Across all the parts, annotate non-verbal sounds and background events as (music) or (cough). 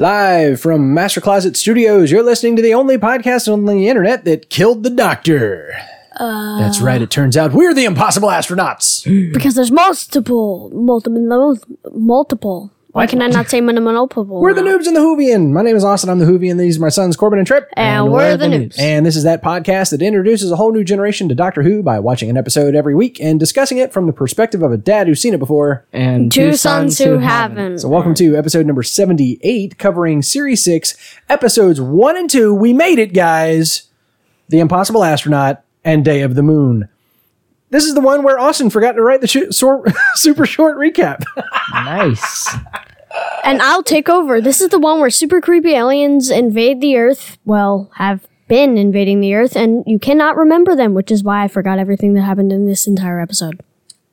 Live from Master Closet Studios, you're listening to the only podcast on the internet that killed the doctor. Uh, That's right, it turns out we're the impossible astronauts. Because there's multiple, multiple, multiple. Why can I not say multiple? We're the noobs in the Whovian. My name is Austin, I'm the Whovian. These are my sons, Corbin and Trip. And, we're, the noobs. And this is that podcast that introduces a whole new generation to Doctor Who by watching an episode every week and discussing it from the perspective of a dad who's seen it before. and Two sons who haven't. So, welcome to episode number 78, covering series 6, episodes 1 and 2. We made it, guys. The Impossible Astronaut and Day of the Moon. This is the one where Austin forgot to write the sh- sor- (laughs) super short recap. (laughs) Nice. And I'll take over. This is the one where super creepy aliens invade the Earth. Well, have been invading the Earth, and you cannot remember them, which is why I forgot everything that happened in this entire episode.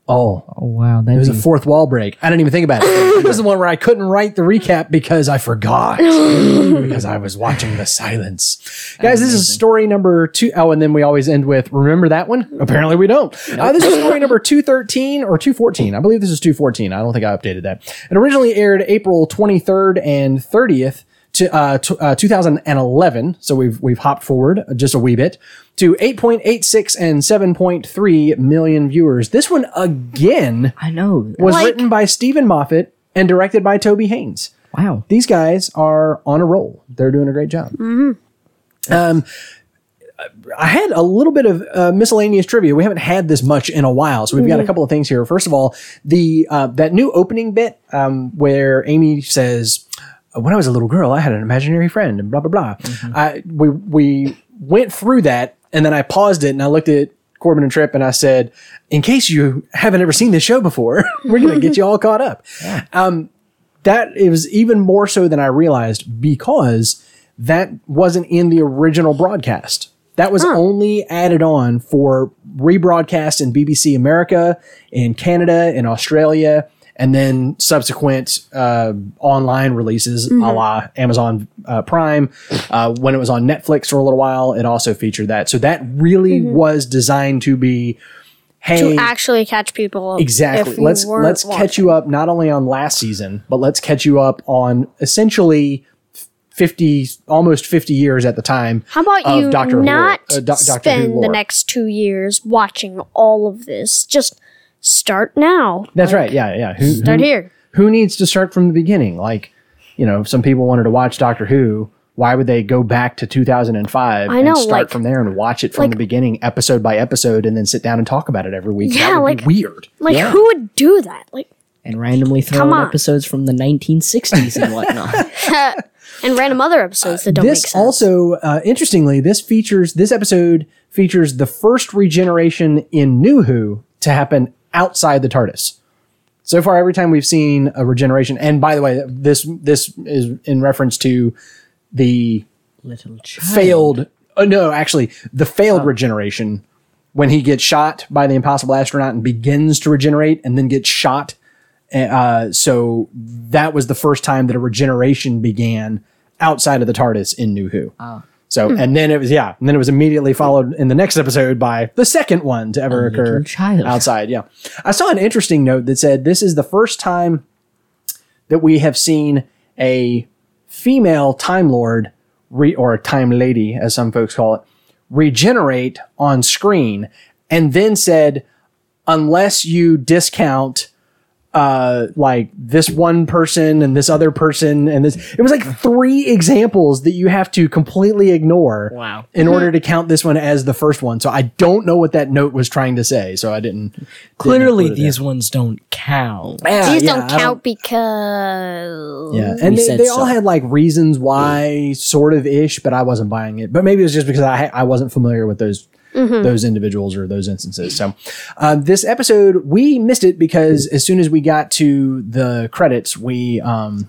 Oh, Oh wow, that it was a fourth wall break. I didn't even think about it. (laughs) it was the one where I couldn't write the recap because I forgot. (laughs) because I was watching the silence. Guys, this is story number two. Oh, and then we always end with remember that one? Apparently we don't. Uh, this is story (laughs) number 213 or 214. I believe this is 214. I don't think I updated that. It originally aired April 23rd and 30th. To, uh, t- uh, 2011, so we've we've hopped forward just a wee bit to 8.86 and 7.3 million viewers. This one again I know. was Like- written by Steven Moffat and directed by Toby Haynes. Wow. These guys are on a roll. They're doing a great job. Um, I had a little bit of uh, miscellaneous trivia. We haven't had this much in a while, so we've got a couple of things here. First of all, the uh, that new opening bit um, where Amy says, "When I was a little girl, I had an imaginary friend," and blah blah blah. I, we we went through that, and then I paused it and I looked at Corbin and Trip, and I said, "In case you haven't ever seen this show before, (laughs) we're going to get you all caught up." Um, that it was even more so than I realized because that wasn't in the original broadcast. That was only added on for rebroadcast in BBC America, in Canada, in Australia, and then subsequent uh, online releases a la Amazon uh, Prime. Uh, when it was on Netflix for a little while, it also featured that. So that really was designed to be. Hey, To actually catch people. Exactly. Let's let's catch you up not only on last season, but let's catch you up on essentially fifty, almost fifty years at the time. How about of you Doctor Who- not uh, Doc- Doctor Who spend the next two years watching all of this? Just start now. That's Like, right. Yeah, yeah. Who, Start who, here. who needs to start from the beginning? Like, you know, if some people wanted to watch Doctor Who. Why would they go back to 2005 I know, and start like- from there and watch it from like- the beginning, episode by episode, and then sit down and talk about it every week? Yeah, that would like- be weird. Like, Yeah. who would do that? Like, And randomly throw in episodes from the 1960s and (laughs) whatnot. and random other episodes that don't make this sense. also uh, interestingly this features this episode features the first regeneration in new who to happen outside the tardis so far every time we've seen a regeneration and by the way this this is in reference to the Little child. failed Oh, no actually the failed oh. regeneration when he gets shot by the impossible astronaut and begins to regenerate and then gets shot uh, uh so that was the first time that a regeneration began outside of the TARDIS in New Who. Ah. So hmm. and then it was yeah, and then it was immediately followed in the next episode by the second one to ever oh, occur child. outside. Yeah, I saw an interesting note that said this is the first time that we have seen a female Time Lord re- or Time Lady, as some folks call it, regenerate on screen, and then said, unless you discount uh like this one person and this other person and this it was like three examples that you have to completely ignore Wow. in order to count this one as the first one so i don't know what that note was trying to say so i didn't Clearly, didn't include it these ones don't count. there. These Yeah, don't I count because. yeah, and We they, said they all so. had like reasons why, sort of ish, but I wasn't buying it. But maybe it was just because I I wasn't familiar with those those individuals or those instances. So uh, this episode we missed it because as soon as we got to the credits, we um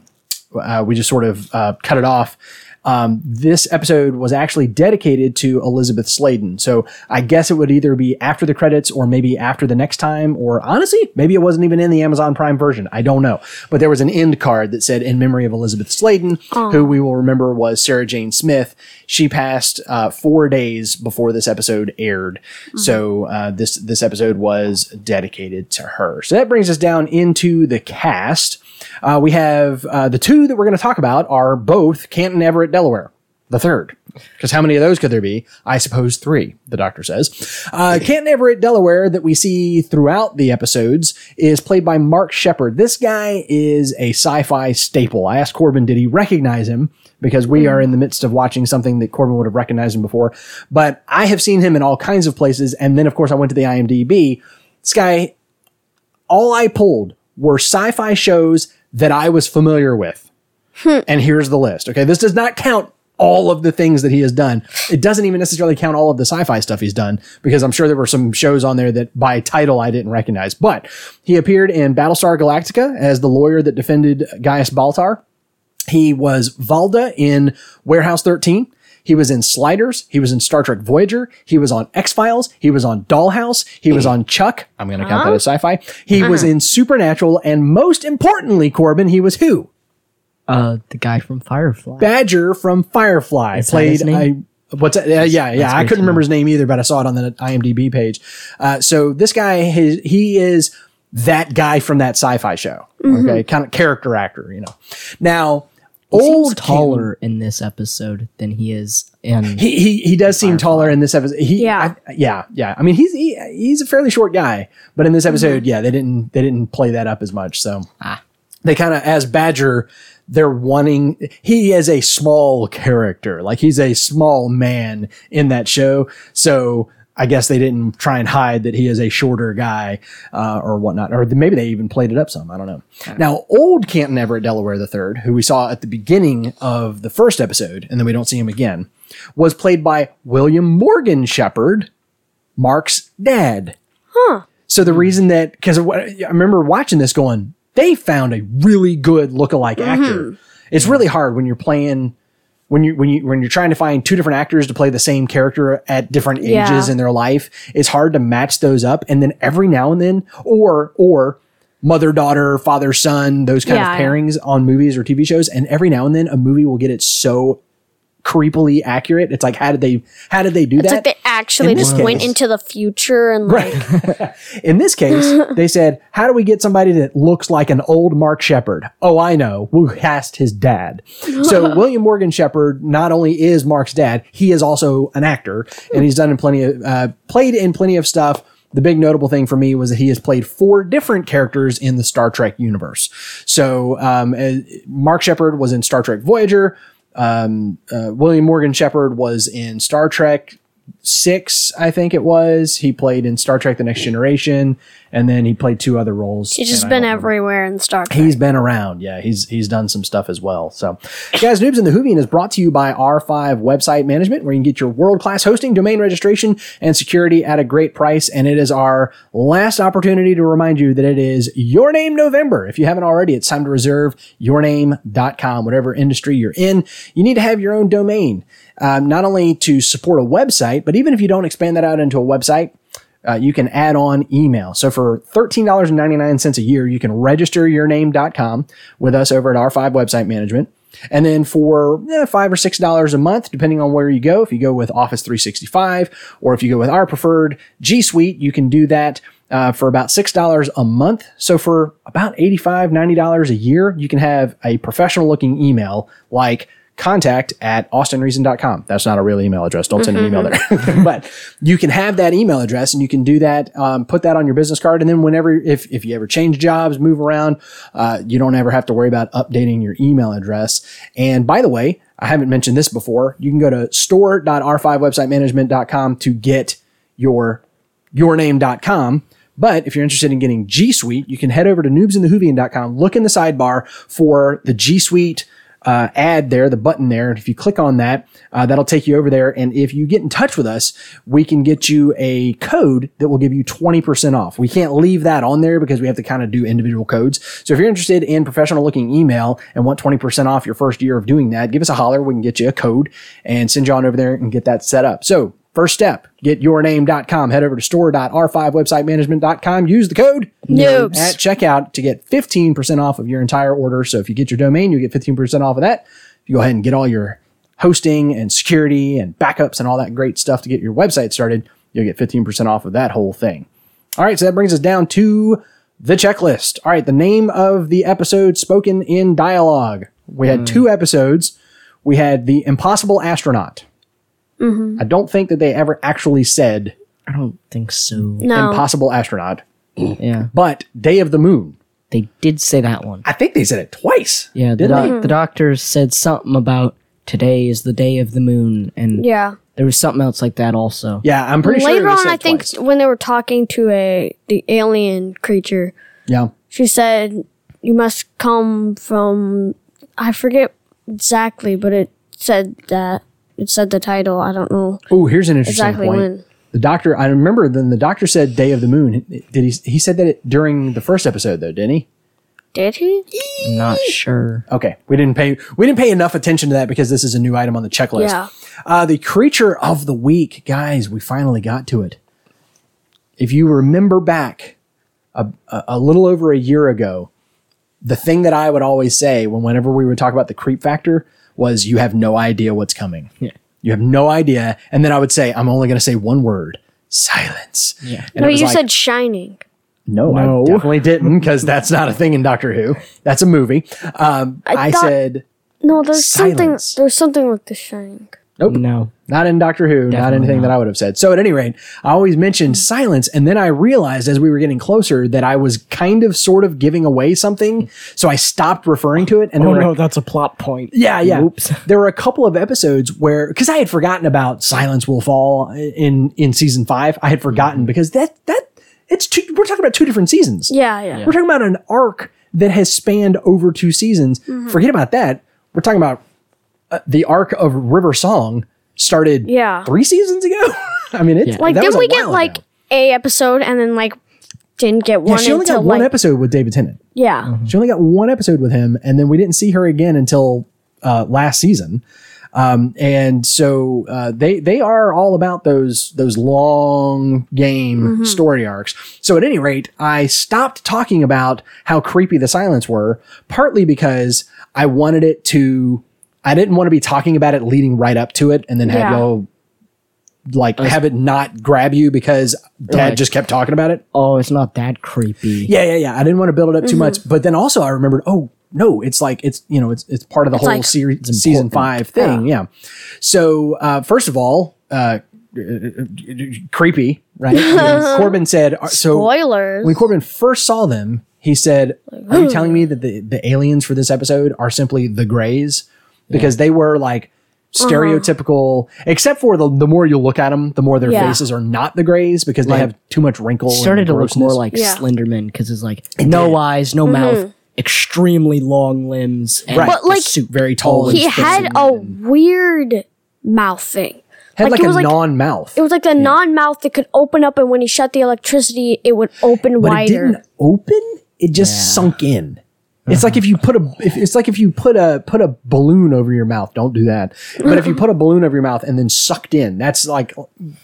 uh, we just sort of uh, cut it off Um, this episode was actually dedicated to Elizabeth Sladen. So I guess it would either be after the credits or maybe after the next time, or honestly, maybe it wasn't even in the Amazon Prime version. I don't know. But there was an end card that said in memory of Elizabeth Sladen, who we will remember was Sarah Jane Smith. She passed uh, four days before this episode aired. So uh, this this episode was dedicated to her. So that brings us down into the cast. Uh, we have uh, the two that we're going to talk about are both Canton Everett, Delaware. The third. Because how many of those could there be? I suppose three, the doctor says. Uh, Canton Everett, Delaware, that we see throughout the episodes, is played by Mark Sheppard. This guy is a sci fi staple. I asked Corbin, did he recognize him? Because we are in the midst of watching something that Corbin would have recognized him before. But I have seen him in all kinds of places. And then, of course, I went to the IMDb. This guy, all I pulled were sci fi shows that I was familiar with. Hmm. And here's the list. Okay. This does not count all of the things that he has done. It doesn't even necessarily count all of the sci-fi stuff he's done because I'm sure there were some shows on there that by title I didn't recognize. But he appeared in Battlestar Galactica as the lawyer that defended Gaius Baltar. He was Valda in Warehouse 13. He was in Sliders. He was in Star Trek Voyager. He was on X Files. He was on Dollhouse. He was on Chuck. I'm going to count that as sci-fi. He was uh-huh. in Supernatural, and most importantly, Corbin, he was who? Uh, the guy from Firefly. Badger from Firefly Is that played his name? I what's that? Uh, yeah, yeah. I great couldn't remember his name either, but I saw it on the IMDb page. Uh, so this guy, his, he is that guy from that sci-fi show. Okay, kind of character actor, you know. Now, He seems old taller in this episode than he is in. He, he he does seem taller in this episode. He, Yeah. I- yeah, yeah. I mean, he's he, he's a fairly short guy, but in this episode, yeah, they didn't they didn't play that up as much. So Ah. they kind of as Badger, they're wanting. He is a small character, like he's a small man in that show. So. I guess they didn't try and hide that he is a shorter guy uh, or whatnot, or maybe they even played it up some. I don't know. Now, old Canton Everett Delaware III, who we saw at the beginning of the first episode, and then we don't see him again, was played by William Morgan Sheppard, Mark's dad. huh So the reason that because I remember watching this going, they found a really good lookalike mm-hmm. actor. It's really hard when you're playing when you when you when you're trying to find two different actors to play the same character at different ages Yeah. in their life. It's hard to match those up, and then every now and then, or or mother daughter, father son, those kind Yeah, of yeah. pairings on movies or TV shows, and every now and then a movie will get it so creepily accurate. It's like how did they how did they do It's that? like they actually In just went into the future and like (laughs) In this case, (laughs) they said, How do we get somebody that looks like an old Mark Sheppard? Oh, I know. We cast his dad. So, (laughs) William Morgan Sheppard not only is Mark's dad, he is also an actor, and he's done in plenty of, uh, played in plenty of stuff. The big notable thing for me was that he has played four different characters in the Star Trek universe. So, um, uh, Mark Sheppard was in Star Trek Voyager. Um, uh, William Morgan Sheppard was in Star Trek six, I think it was. He played in Star Trek: The Next Generation, and then he played two other roles. he's just been everywhere in Star Trek. He's been around. Yeah, he's he's done some stuff as well. So, guys, Noobs in the Whovian is brought to you by R5 Website Management, where you can get your world class hosting, domain registration, and security at a great price. And it is our last opportunity to remind you that it is Your Name November. If you haven't already, it's time to reserve yourname.com. Whatever industry you're in, you need to have your own domain, um, not only to support a website, but even if you don't expand that out into a website, uh, you can add on email. So for $13.99 a year, you can register yourname.com with us over at R5 Website Management. And then for eh, five or six dollars a month, depending on where you go, if you go with Office 365 or if you go with our preferred G Suite, you can do that uh, for about six dollars a month. So for about 85 $90 a year, you can have a professional looking email like contact at austinreason.com. That's not a real email address. Don't send an email there. (laughs) but you can have that email address and you can do that, um, put that on your business card. And then whenever, if, if you ever change jobs, move around, uh, you don't ever have to worry about updating your email address. And by the way, I haven't mentioned this before. You can go to store.r5websitemanagement.com to get your yourname.com. But if you're interested in getting G Suite, you can head over to noobsandthewhovian.com, look in the sidebar for the G Suite uh, ad there, the button there. If you click on that, uh, that'll take you over there. And if you get in touch with us, we can get you a code that will give you 20% off. We can't leave that on there because we have to kind of do individual codes. So if you're interested in professional looking email and want 20% off your first year of doing that, give us a holler. We can get you a code and send you on over there and get that set up. So First step, get yourname.com. Head over to store.r5websitemanagement.com. Use the code Noobs. at checkout to get 15% off of your entire order. So if you get your domain, you get 15% off of that. If you go ahead and get all your hosting and security and backups and all that great stuff to get your website started. You'll get 15% off of that whole thing. All right, so that brings us down to the checklist. All right, the name of the episode spoken in dialogue. We had hmm. two episodes. We had The Impossible Astronaut. Mm-hmm. I don't think that they ever actually said I don't think so. No. Impossible Astronaut, Yeah, but Day of the Moon. they did say that one. I think they said it twice. Yeah, the, Didn't doc- mm-hmm. the doctor said something about today is the day of the moon, and Yeah. there was something else like that also. Yeah, I'm pretty sure. Later it on, said I think twice. when they were talking to a the alien creature, Yeah. she said, "You must come from." I forget exactly, but it said that it said the title. I don't know Oh, here's an interesting exactly point. when. The doctor, I remember then the doctor said Day of the Moon. Did he? He said that it, during the first episode, though, didn't he? Did he? Not sure. Okay, we didn't pay we didn't pay enough attention to that because this is a new item on the checklist. Yeah. Uh, the creature of the week, guys, we finally got to it. If you remember back a, a, a little over a year ago, the thing that I would always say when whenever we would talk about the creep factor was you have no idea what's coming. Yeah. You have no idea, and then I would say I'm only going to say one word: silence. Yeah. And no, you like, said Shining. no, No. I definitely didn't because that's not a thing in Doctor Who. That's a movie. Um, I, I thought- said No, there's Silence. something. There's something with the Shining. Nope. No. Not in Doctor Who, not Definitely anything that. I would have said. So at any rate, I always mentioned silence. And then I realized as we were getting closer that I was kind of sort of giving away something. So I stopped referring to it. And there were, that's a plot point. yeah, yeah. Oops. (laughs) There were a couple of episodes where, cause I had forgotten about Silence Will Fall in, in season five. I had forgotten because that, that, it's two, we're talking about two different seasons. Yeah, yeah. We're talking about an arc that has spanned over two seasons. Mm-hmm. Forget about that. We're talking about the arc of River Song started Yeah. three seasons ago. (laughs) I mean, it's Yeah. Like, that didn't we get while like ago. a episode and then like didn't get Yeah, one she only until got one like episode with David Tennant. yeah. She only got one episode with him, and then we didn't see her again until uh, last season. Um, and so uh, they they are all about those those long game story arcs. So at any rate, I stopped talking about how creepy the silence were, partly because I wanted it to. I didn't want to be talking about it leading right up to it, and then have Yeah. y'all like have it not grab you because Dad Like- just kept talking about it. Oh, it's not that creepy. Yeah, yeah, yeah. I didn't want to build it up too much, but then also I remembered, oh no, it's like it's you know it's it's part of the whole like- series season five thing. Yeah. So uh, first of all, uh, creepy, right? (laughs) Corbin said uh, so. Spoilers. When Corbin first saw them, he said, "Are you telling me that the the aliens for this episode are simply the Greys because they were like." Uh-huh. Stereotypical, except for the the more you look at them, the more their Yeah. faces are not the grays because they have too much wrinkle. It and started to look more like Yeah. Slenderman because it's like no eyes, no mm-hmm. mouth, extremely long limbs, and Right. But, like, suit. very tall. he had a weird mouth thing. had like, it a was like- non-mouth, It was like the non-mouth that could open up, and when he shut the electricity, it would open but it wider. didn't open. It just sunk in. It's like if you put a, if, it's like if you put a put a balloon over your mouth. Don't do that. But if you put a balloon over your mouth and then sucked in, that's like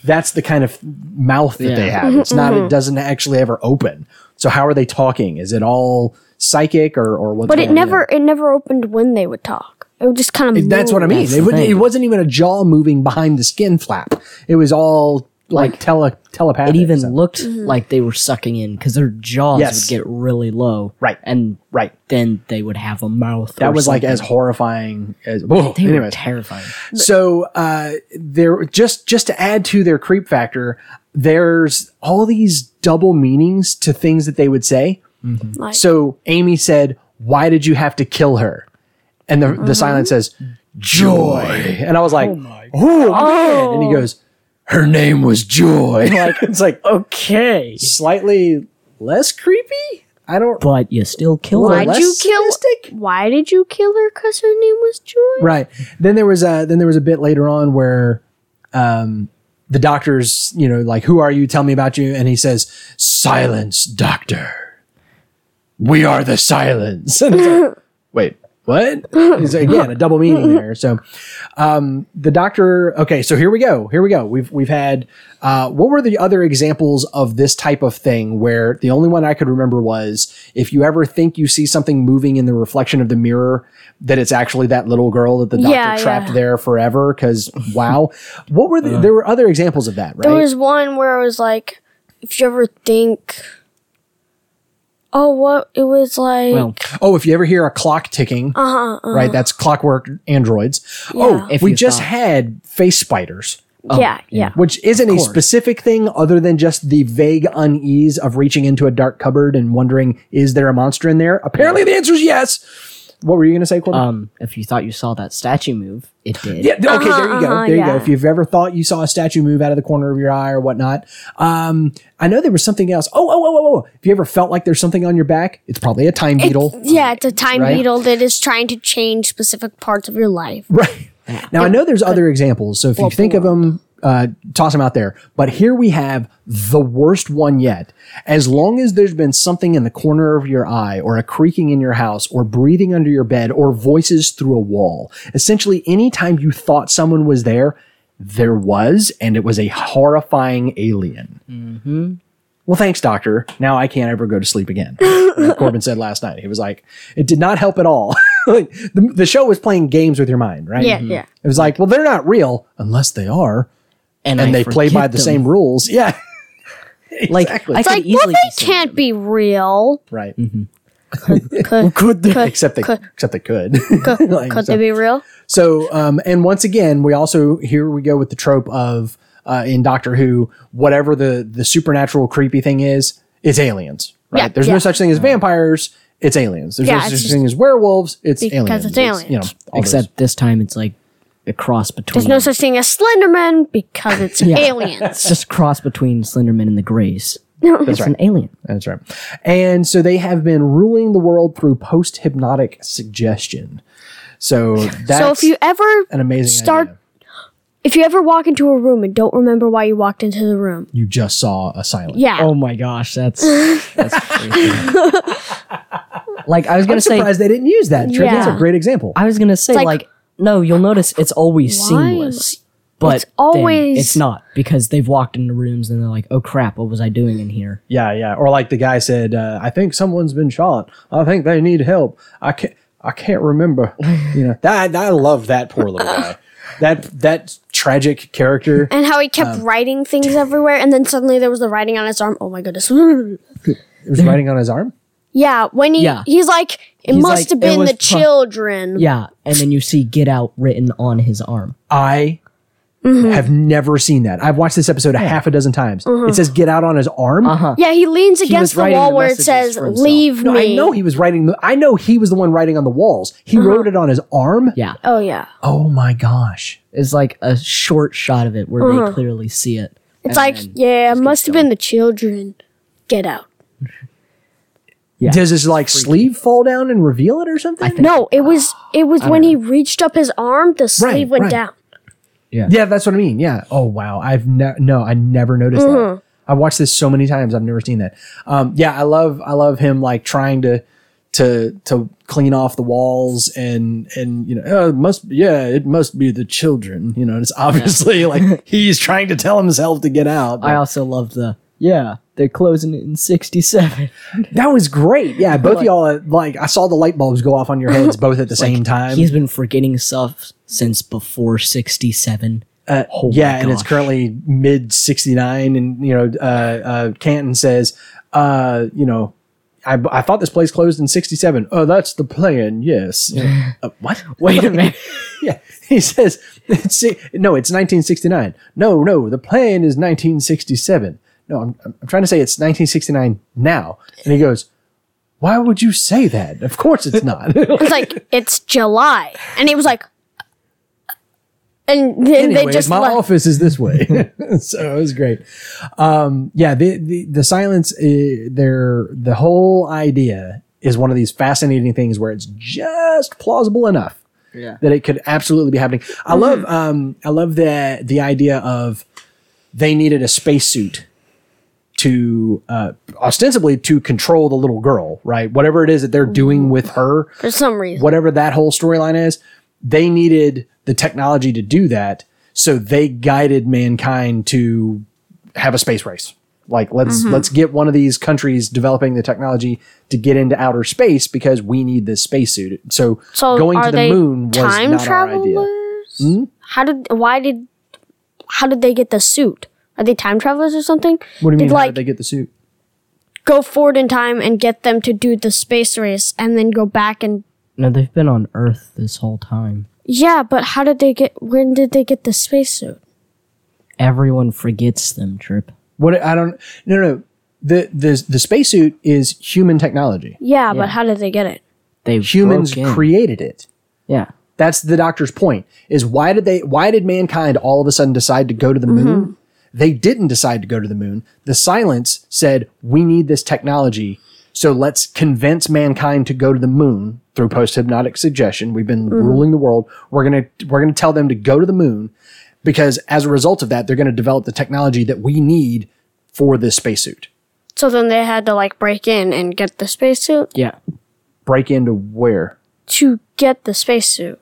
that's the kind of mouth that they have. It's not. It mm-hmm. doesn't actually ever open. So how are they talking? Is it all psychic or or what? but it never, it never opened when they would talk. It would just kind of. That's what I mean. It, it wasn't even a jaw moving behind the skin flap. It was all like, tele telepathic. It even so- looked Mm-hmm. like they were sucking in because their jaws Yes. would get really low, Right. And right. then they would have a mouth. That or was like as horrifying as. Whoa, They were terrifying. so uh, there just just to add to their creep factor, there's all these double meanings to things that they would say. Like, So Amy said, "Why did you have to kill her?" And the the silence says, "Joy." And I was like, "Oh, man." And he goes, "Her name was Joy." (laughs) like it's like Okay. slightly less creepy I don't. but you still kill her. Why'd her. less you kill? sadistic? Why did you kill her? Because her name was Joy. Right. Then there was a then there was a bit later on where um the doctor's, you know, like, who are you? Tell me about you. And he says, Silence, doctor. We are the silence. (laughs) And it's like, (laughs) Wait, what? (laughs) It's, again, a double meaning (laughs) there. So um the doctor okay, so here we go. Here we go. We've we've had uh what were the other examples of this type of thing where the only one I could remember was if you ever think you see something moving in the reflection of the mirror, that it's actually that little girl that the doctor Yeah, trapped yeah. there forever. Cause (laughs) wow. what were the, there were other examples of that, right? There was one where it was like, if you ever think, oh, what it was like. Well, oh, if you ever hear a clock ticking, uh-huh, uh right? That's clockwork androids. Yeah. Oh, If we just thought- had face spiders. yeah, yeah. which isn't a specific thing other than just the vague unease of reaching into a dark cupboard and wondering, is there a monster in there? Apparently, the answer is yes. What were you going to say, Corbin? um, if you thought you saw that statue move, it did. yeah, th- okay, there you go. uh-huh, there you go. If you've ever thought you saw a statue move out of the corner of your eye or whatnot, um, I know there was something else. Oh, oh, oh, oh, oh! If you ever felt like there's something on your back, it's probably a time beetle. Yeah, it's a time Right? beetle that is trying to change specific parts of your life. Right. Now I know there's other examples, so if you think of them, uh, toss them out there. But here we have the worst one yet. As long as there's been something in the corner of your eye, or a creaking in your house, or breathing under your bed, or voices through a wall, essentially anytime you thought someone was there, there was, and it was a horrifying alien. Well, thanks, doctor. Now I can't ever go to sleep again. Like (laughs) Corbin said last night. He was like, it did not help at all. (laughs) like, the, the show was playing games with your mind, right? Yeah, yeah. It was like, well, they're not real unless they are, and I they play by forget the them. same rules. Yeah, (laughs) Like exactly. I It's could like, well, they be can't be real. right. Could, Could they? Except they, could- except they could. (laughs) (laughs) Like, could so- they be real? So, um, and once again, we also here we go with the trope of uh, in Doctor Who, whatever the the supernatural creepy thing is, it's aliens, right? Yeah, There's no such thing as vampires. It's aliens. There's Yeah, no such just- thing as werewolves. It's aliens. because aliens. it's you aliens. know, all those- Except this time it's like a cross between. There's no such thing as Slenderman because it's (laughs) aliens. It's just a cross between Slenderman and the Greys. (laughs) No, it's an alien. That's right. And so they have been ruling the world through post hypnotic suggestion. So (laughs) that's so if you ever an amazing start, idea. if you ever walk into a room and don't remember why you walked into the room, You just saw a silent. yeah, Oh my gosh, that's that's crazy. like I was I'm gonna say, surprised they didn't use that. Triv. That's a Yeah. great example. I was gonna say like- like, no, you'll notice it's always Why? seamless, but It's always- it's not because they've walked into rooms and they're like, oh crap, what was I doing in here? Yeah, yeah. Or like the guy said, uh, I think someone's been shot. I think they need help. I can't. I can't remember. (laughs) You know, that I love that poor little guy. That that tragic character. and how he kept Um, writing things everywhere, and then suddenly there was the writing on his arm. Oh my goodness! (laughs) It was writing on his arm. Yeah, when he Yeah. he's like, it He's must like, have it been was the pro- children. Yeah, and then you see "Get Out" written on his arm. I Mm-hmm. have never seen that. I've watched this episode a half a dozen times. It says "get out" on his arm. Uh huh. Yeah, he leans was against the writing wall the where it messages says for himself. "Leave No, me." I know he was writing. The, I know he was the one writing on the walls. He Uh-huh. wrote it on his arm. Yeah, oh yeah, Oh my gosh. it's like a short shot of it where Uh-huh. they clearly see it. it's like yeah, it must have keeps been the children. Get out. Yeah. Does his like sleeve fall down and reveal it or something? No, it was (sighs) it was when he reached up his arm, the sleeve went right. down. Yeah, Yeah, that's what I mean. Yeah. Oh wow. I've ne- no, I never noticed Mm-hmm. that. I've watched this so many times. I've never seen that. Um, yeah, I love I love him like trying to to to clean off the walls and and you know oh, it must yeah it must be the children. You know, it's obviously like he's trying to tell himself to get out. I also love the yeah. They're closing it in '67. (laughs) that was great. Yeah, both of y'all like I saw the light bulbs go off on your heads both at the (laughs) same time. He's been forgetting stuff since before '67. Uh, Oh yeah, and it's currently mid 69 and you know uh, uh, Canton says uh, you know I, I thought this place closed in 67 oh that's the plan yes (laughs) uh, what Wait a minute. yeah he says no it's 1969 no no the plan is 1967 no I'm, I'm trying to say it's 1969 now and he goes why would you say that of course it's not (laughs) It's like it's July, and he was like, and then they just my left. office is this way. (laughs) so it was great. Um, yeah, the, the, the silence, uh, there, the whole idea is one of these fascinating things where it's just plausible enough Yeah. that it could absolutely be happening. I love, um, I love the, the idea of they needed a spacesuit to, uh, ostensibly to control the little girl, right? Whatever it is that they're doing with mm-hmm. her, for some reason. whatever that whole storyline is, they needed the technology to do that. So they guided mankind to have a space race. Like let's mm-hmm. let's get one of these countries developing the technology to get into outer space because we need this spacesuit. So, So going to the moon was time not our idea. travelers? Hmm? How did? Why did? How did they get the suit? Are they time travelers or something? What do you mean? Did how like did they get the suit? go forward in time and get them to do the space race, and then go back and No, they've been on Earth this whole time. yeah. But how did they get? When did they get the spacesuit? Everyone forgets them, Trip. What I don't no no the the the spacesuit is human technology. Yeah, Yeah. but how did they get it? They Humans broke in. created it. Yeah. That's the doctor's point. Is why did they why did mankind all of a sudden decide to go to the moon? Mm-hmm. They didn't decide to go to the moon. The silence said, "We need this technology, so let's convince mankind to go to the moon through post-hypnotic suggestion. We've been mm-hmm. ruling the world. We're going to we're going to tell them to go to the moon because as a result of that, they're going to develop the technology that we need for this spacesuit. So then they had to like break in and get the spacesuit Yeah. Break into where? to get the spacesuit.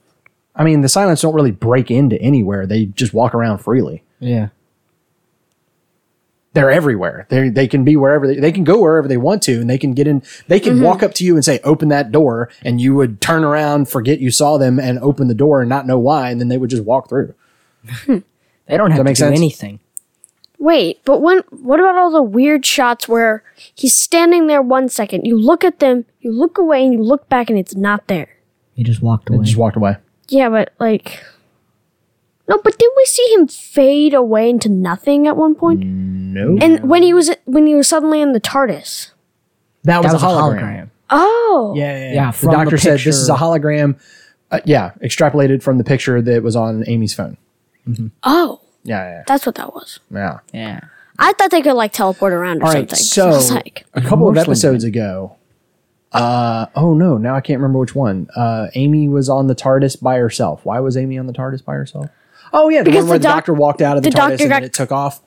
I mean, the silence don't really break into anywhere. They just walk around freely. Yeah. They're everywhere. They they can be wherever they, they can go wherever they want to, and they can get in. They can mm-hmm. walk up to you and say, "Open that door," and you would turn around, forget you saw them, and open the door and not know why, and then they would just walk through. (laughs) They don't have to make do sense? anything. Wait, but when what about all the weird shots where he's standing there one second, you look at them, you look away, and you look back, and it's not there. He just walked They away. just walked away. Yeah, but like, no, but didn't we see him fade away into nothing at one point? No, And when he was when he was suddenly in the TARDIS. that was, that was a hologram. Oh, Yeah, yeah, yeah. Yeah, the from the doctor said this is a hologram. Uh, yeah, extrapolated from the picture that was on Amy's phone. oh, Yeah, yeah, that's what that was. yeah. Yeah. I thought they could like teleport around or All right, something. so I like, a couple of episodes ago. Uh oh no! Now I can't remember which one. Uh, Amy was on the TARDIS by herself. Why was Amy on the TARDIS by herself? Oh yeah, the Because one where the the, doctor walked out of the, the TARDIS doctor and then got- it took off.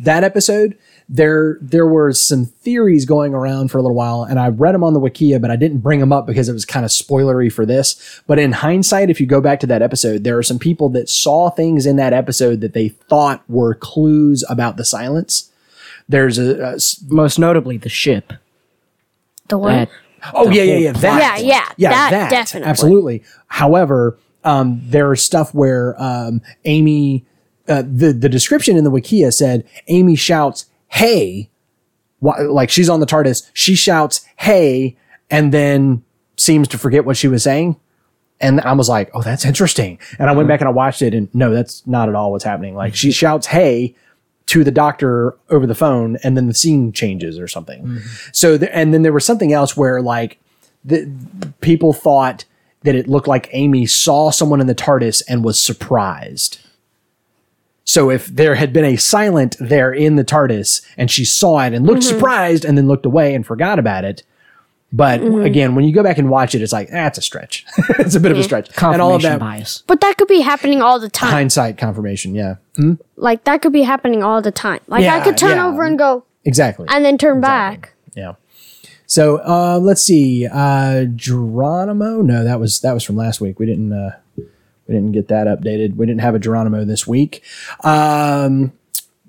That episode, there there were some theories going around for a little while, and I read them on the Wikia, but I didn't bring them up because it was kind of spoilery for this. But in hindsight, if you go back to that episode, there are some people that saw things in that episode that they thought were clues about the silence. There's a, a s- Most notably, the ship. the one. That Oh the yeah, yeah, yeah. That, Yeah, yeah, yeah that definitely. absolutely. However, um, there is stuff where um, Amy, uh, the the description in the Wikia said Amy shouts "Hey," wh- like she's on the TARDIS. She shouts "Hey," and then seems to forget what she was saying. And I was like, "Oh, that's interesting." And I went back and I watched it, and no, that's not at all what's happening. Like she shouts "Hey." to the doctor over the phone and then the scene changes or something. So, th- and then there was something else where like the people thought that it looked like Amy saw someone in the TARDIS and was surprised. So if there had been a silent there in the TARDIS and she saw it and looked mm-hmm. surprised and then looked away and forgot about it. But mm-hmm. again, when you go back and watch it, it's like, ah, that's a stretch. (laughs) it's a bit of a stretch. And all of confirmation that bias. But that could be happening all the time. hindsight confirmation. Yeah. Hmm? Like that could be happening all the time. Like I could turn yeah. over and go Exactly. and then turn back. Yeah. So uh, let's see. Uh, Geronimo. No, that was that was from last week. We didn't uh, we didn't get that updated. We didn't have a Geronimo this week. Um,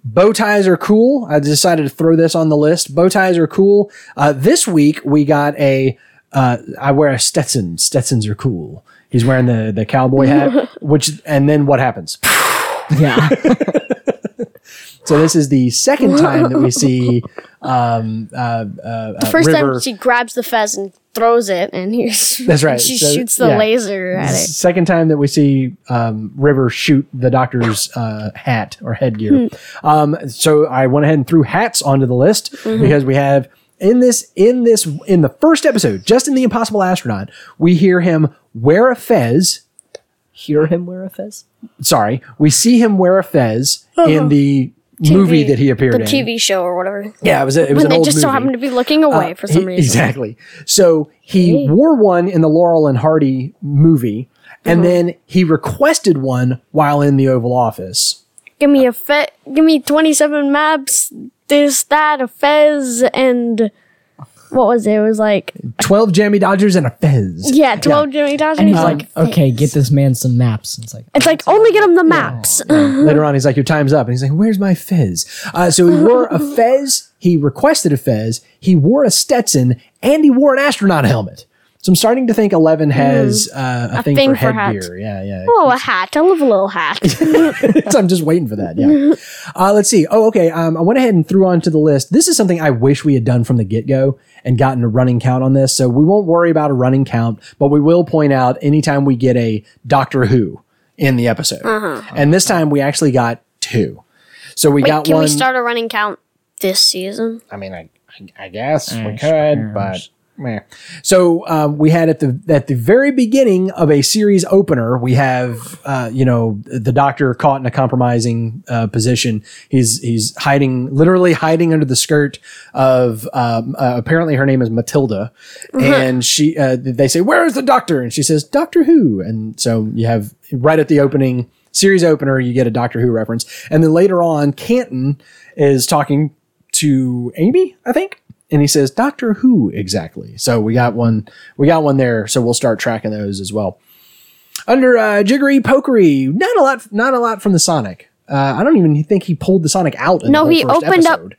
bow ties are cool. I decided to throw this on the list. Bow ties are cool. Uh, this week we got a. Uh, I wear a Stetson. Stetsons are cool. He's wearing the the cowboy hat. (laughs) which and then what happens? Yeah. (laughs) So this is the second time that we see (laughs) um, uh, uh, The first River. time she grabs the fez and throws it, and he's (laughs) That's right. (laughs) She So, shoots the yeah. laser at it. Second time that we see um, River shoot the doctor's uh, hat or headgear. Um, so I went ahead and threw hats onto the list because we have in this in this in the first episode, just in the Impossible Astronaut, we hear him wear a fez hear him wear a fez? Sorry, we see him wear a fez in the movie that he appeared the in. TV show or whatever. Yeah, it was. A, it was When an they old just movie. so happen to be looking away for some He- reason. Exactly. So he wore one in the Laurel and Hardy movie, and Uh-huh. then he requested one while in the Oval Office. Give me a fe- give me twenty seven maps, this, that, a fez, and what was it? It was like Twelve jammy dodgers and a fez. yeah, twelve Jimmy Dodgers. And he's like, okay, get this man some maps. And it's like, it's like only get him the maps. (laughs) Later on, he's like, "Your time's up," and he's like, "Where's my fez?" Uh, so he wore a (laughs) fez. He requested a fez. He wore a Stetson, and he wore an astronaut helmet. So I'm starting to think Eleven has uh, a, thing, thing for for headgear. Yeah, yeah. oh, a hat. I love a little hat. (laughs) so I'm just waiting for that. Yeah. (laughs) Uh, let's see. Oh, okay. Um, I went ahead and threw onto the list. This is something I wish we had done from the get go and gotten a running count on this. So we won't worry about a running count, but we will point out anytime we get a Doctor Who in the episode. And this time we actually got two. So we Wait, got can one. Can we start a running count this season? I mean, I, I guess we Eh, could, sure. but meh. So um, we had at the at the very beginning of a series opener, we have uh, you know the doctor caught in a compromising uh, position. He's he's hiding, literally hiding under the skirt of um, uh, apparently her name is Matilda, and she uh, they say where is the doctor, and she says Doctor Who, and so you have right at the opening. Series opener, you get a Doctor Who reference, and then later on, Canton is talking to Amy, I think, and he says Doctor Who exactly. So we got one, we got one there. So we'll start tracking those as well. Under uh, Jiggery Pokery, not a lot, not a lot from the Sonic. Uh, I don't even think he pulled the Sonic out. In No, the he whole first opened up-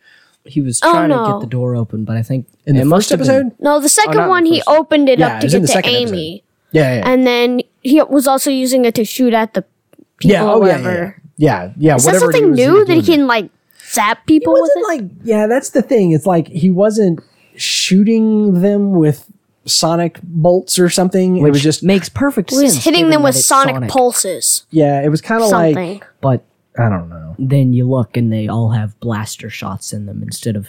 he was Oh, trying to get the door open, but I think in the it must first have been- episode. No, the second not in one the he opened it Yeah, up to was in get to second Amy, Yeah, yeah, and then he was also using it to shoot at the people yeah. or Oh, yeah, whatever. yeah, yeah. yeah Is that whatever he something new that he can like zap people It with wasn't it? like yeah that's the thing it's like he wasn't shooting them with sonic bolts or something it was just makes perfect He sense. was hitting given them that with it's sonic, pulses. yeah it was kind of like But i don't know then you look and they all have blaster shots in them instead of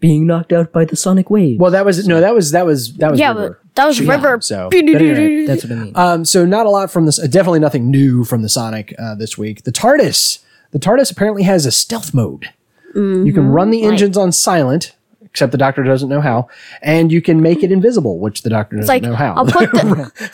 being knocked out by the sonic wave. well that was no that was that was that was yeah, River. but that was Shooting River. them, so but anyway, That's what I mean. um so not a lot from this uh, definitely nothing new from the sonic uh, this week the tardis the tardis apparently has a stealth mode you can run the mm-hmm. engines on silent except the doctor doesn't know how and you can make it invisible which the doctor doesn't like, know how. I'll put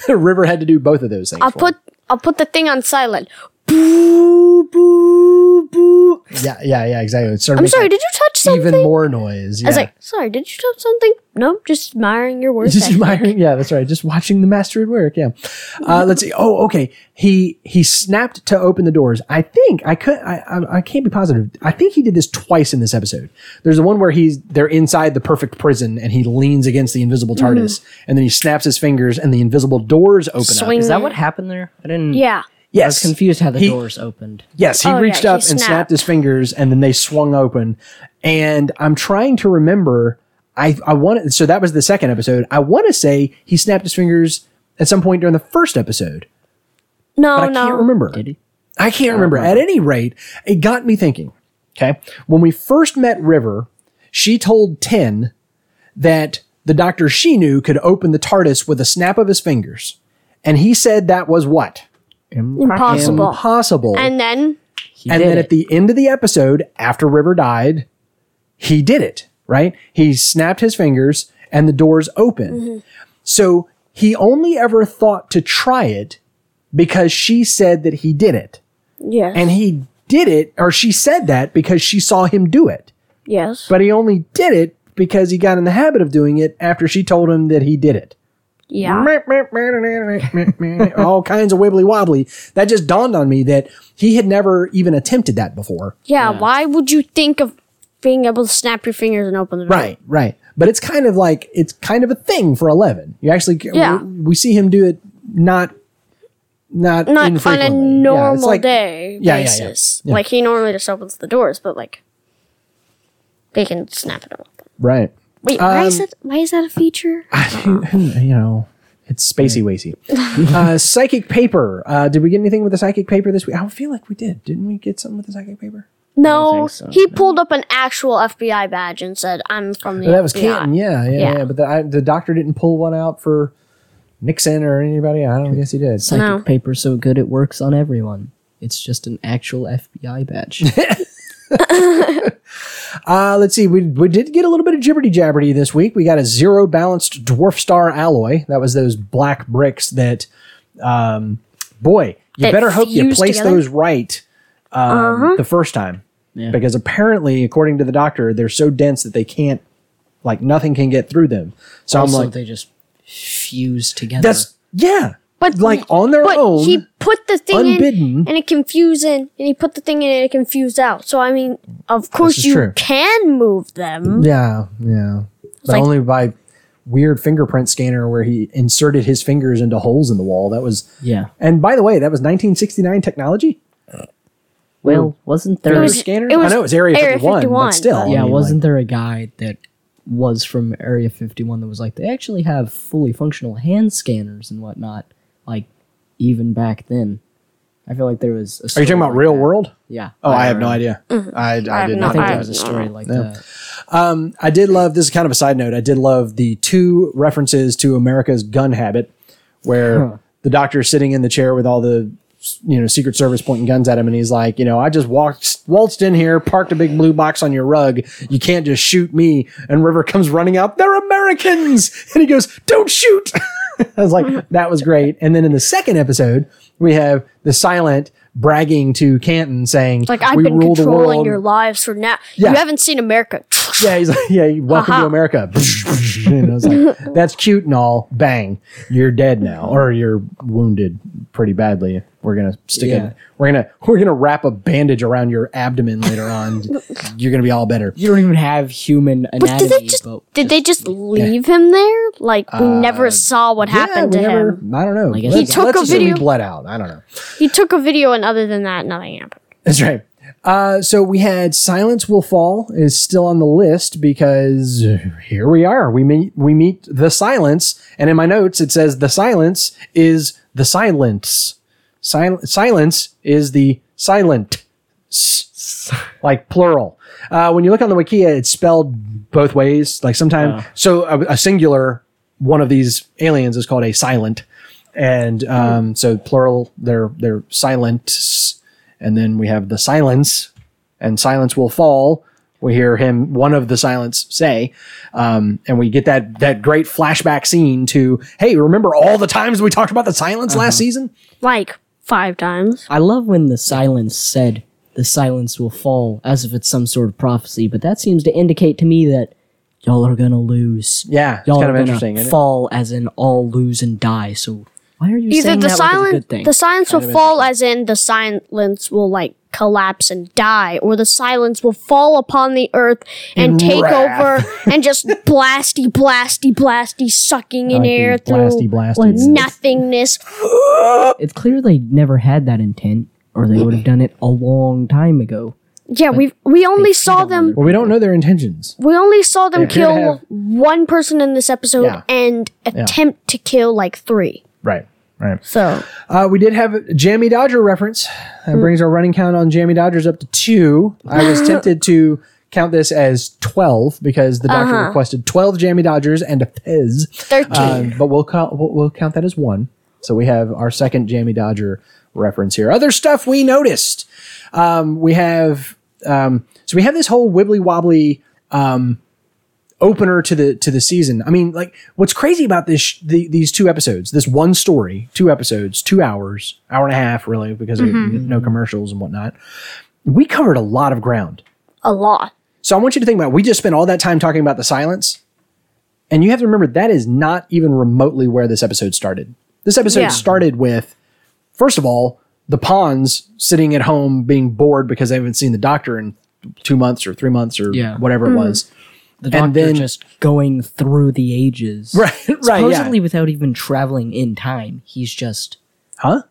the (laughs) river had to do both of those things I'll put I'll put the thing on silent. Boo boo boo. Yeah, yeah, yeah, exactly. It started I'm sorry, did you touch something? even more noise. Yeah. I was like, sorry, did you touch something? No, just admiring your work. just ethic. admiring. Yeah, that's right. Just watching the master at work. Yeah. Uh, let's see. Oh, okay. He he snapped to open the doors. I think I could. I, I I can't be positive. I think he did this twice in this episode. There's the one where he's they're inside the perfect prison and he leans against the invisible TARDIS and then he snaps his fingers and the invisible doors open Swing up. Is that what happened there? I didn't. Yeah. I was Yes. confused how the He- doors opened. Yes, he Oh, yeah, reached he up and snapped snapped. his fingers, and then they swung open. And I'm trying to remember. I I want so that was the second episode. I want to say he snapped his fingers at some point during the first episode, No, but I no. can't remember. Did he? I can't remember. At any rate, it got me thinking. Okay, when we first met River, she told Ten that the doctor she knew could open the TARDIS with a snap of his fingers, and he said that was what Impossible. impossible. And then He and did then it. at the end of the episode, after River died, he did it, right? He snapped his fingers and the doors opened. Mm-hmm. So he only ever thought to try it because she said that he did it. yes, And he did it, or she said that because she saw him do it. yes, But he only did it because he got in the habit of doing it after she told him that he did it. Yeah. All kinds of wibbly wobbly. That just dawned on me that he had never even attempted that before. Yeah, why would you think of being able to snap your fingers and open the door? Right, right. But it's kind of like it's kind of a thing for Eleven. You actually, Yeah. we, we see him do it not, not Not on a infrequently. Yeah, it's normal like- day Yeah, yeah, yeah. basis. Yeah. Like he normally just opens the doors, but like they can snap it open. Right. Wait, why is Um, that? Why is that a feature? (laughs) you know, it's spacey wacy. (laughs) uh, psychic paper. Uh, did we get anything with the psychic paper this week? I feel like we did. Didn't we get something with the psychic paper? No, so, he pulled up an actual FBI badge and said, "I'm from the Oh, that was FBI." Canton. Yeah, yeah, yeah. Yeah. But the, I, the doctor didn't pull one out for Nixon or anybody? I don't guess he did. Psychic No. paper so good it works on everyone. It's just an actual FBI badge. (laughs) Uh, let's see. We, we did get a little bit of jibberty jabberty this week. We got a zero balanced dwarf star alloy. That was those black bricks that, um, boy, you That better hope you place together? those right um, the first time. Yeah. Because apparently, according to the doctor, they're so dense that they can't, like, nothing can get through them. So also, I'm like, they just fuse together. that's, yeah. But like on their but own. he put the thing unbidden. in and it confused in, and he put the thing in and it confused out. So I mean, of course is you true. can move them. Yeah, yeah. But like- only by weird fingerprint scanner where he inserted his fingers into holes in the wall. That was yeah. And by the way, that was 1969 technology. Well, wasn't there? It was- scanners? it was I know it's Area, Area 51, 51, but still. but- I yeah, mean, wasn't like- there a guy that was from Area 51 that was like, they actually have fully functional hand scanners and whatnot, like even back then? I feel like there was. A Are you talking about like real that. world? Yeah. Oh, I have no idea. I, I, Mm-hmm. have did no I not. think there was a story like Yeah. that. Um, I did love this is kind of a side note. I did love the two references to America's gun habit, where Huh. the doctor is sitting in the chair with all the you know Secret Service pointing guns at him, and he's like, you know, I just walked waltzed in here, parked a big blue box on your rug. You can't just shoot me. And River comes running out. They're Americans, and he goes, "Don't shoot." (laughs) (laughs) I was like, (laughs) that was great. And then in the second episode, we have the silent bragging to Canton saying, Like I've we been rule the controlling world. your lives for now. Yeah. You haven't seen America. (laughs) Yeah, he's like, yeah, welcome to America. (laughs) and I was like, (laughs) that's cute and all. Bang, you're dead now, or you're wounded pretty badly. We're gonna stick Yeah. it. We're gonna we're gonna wrap a bandage around your abdomen later on. you're gonna be all better. You don't even have human anatomy. But anatomy. did they just but did they just leave him there? Like we never saw what happened Uh, to never- him. I don't know. I guess Let's- He took let's a assume video- He bled out. I don't know. He took a video, and other than that, nothing happened. That's right. Uh, so we had Silence Will Fall is still on the list because here we are. We meet we meet the silence, and in my notes it says the silence is the silence. Sil- silence is the silent, s- like plural. Uh, when you look on the Wikia, it's spelled both ways. Like sometimes, so a, a singular one of these aliens is called a silent, and um, so plural they're they're silent and then we have the silence, and silence will fall. We hear him, one of the silence, say, um, and we get that that great flashback scene to, hey, remember all the times we talked about the silence last season? Like five times. I love when the silence said the silence will fall as if it's some sort of prophecy, but that seems to indicate to me that y'all are gonna lose. Yeah, it's Y'all kind are of gonna interesting. Isn't it? fall as in all lose and die. So why are you Either saying the that like it's a good thing? the silence will fall, as in the silence will like collapse and die, or the silence will fall upon the earth and In take wrath. over (laughs) and just blasty, blasty, blasty, sucking in like air the through blasty, blasty. nothingness. (gasps) it's clear they never had that intent, or they would have done it a long time ago. Yeah, we we only saw them. Well, we don't know their intentions. We only saw them They kill have- one person in this episode Yeah. and attempt to kill like three. Right. Right. So Uh, we did have a Jammy Dodger reference. That brings our running count on Jammy Dodgers up to two. I was (laughs) tempted to count this as 12 because the doctor requested 12 Jammy Dodgers and a Fez. thirteen. Um, but we'll count we'll, we'll count that as one. So we have our second Jammy Dodger reference here. Other stuff we noticed. Um, we have um, so we have this whole wibbly wobbly um, opener to the to the season. I mean, like what's crazy about this sh- the, these two episodes, this one story, two episodes, two hours, hour and a half, really, because of mm-hmm. no commercials and whatnot. We covered a lot of ground. a lot. So I want you to think about we just spent all that time talking about the silence. And you have to remember that is not even remotely where this episode started. This episode Yeah. started with, first of all, the pawns sitting at home being bored because they haven't seen the doctor in two months or three months or Yeah. whatever it mm-hmm. was. The doctor And then- just going through the ages, (laughs) Right, right, yeah. Supposedly without even traveling in time, he's just Huh?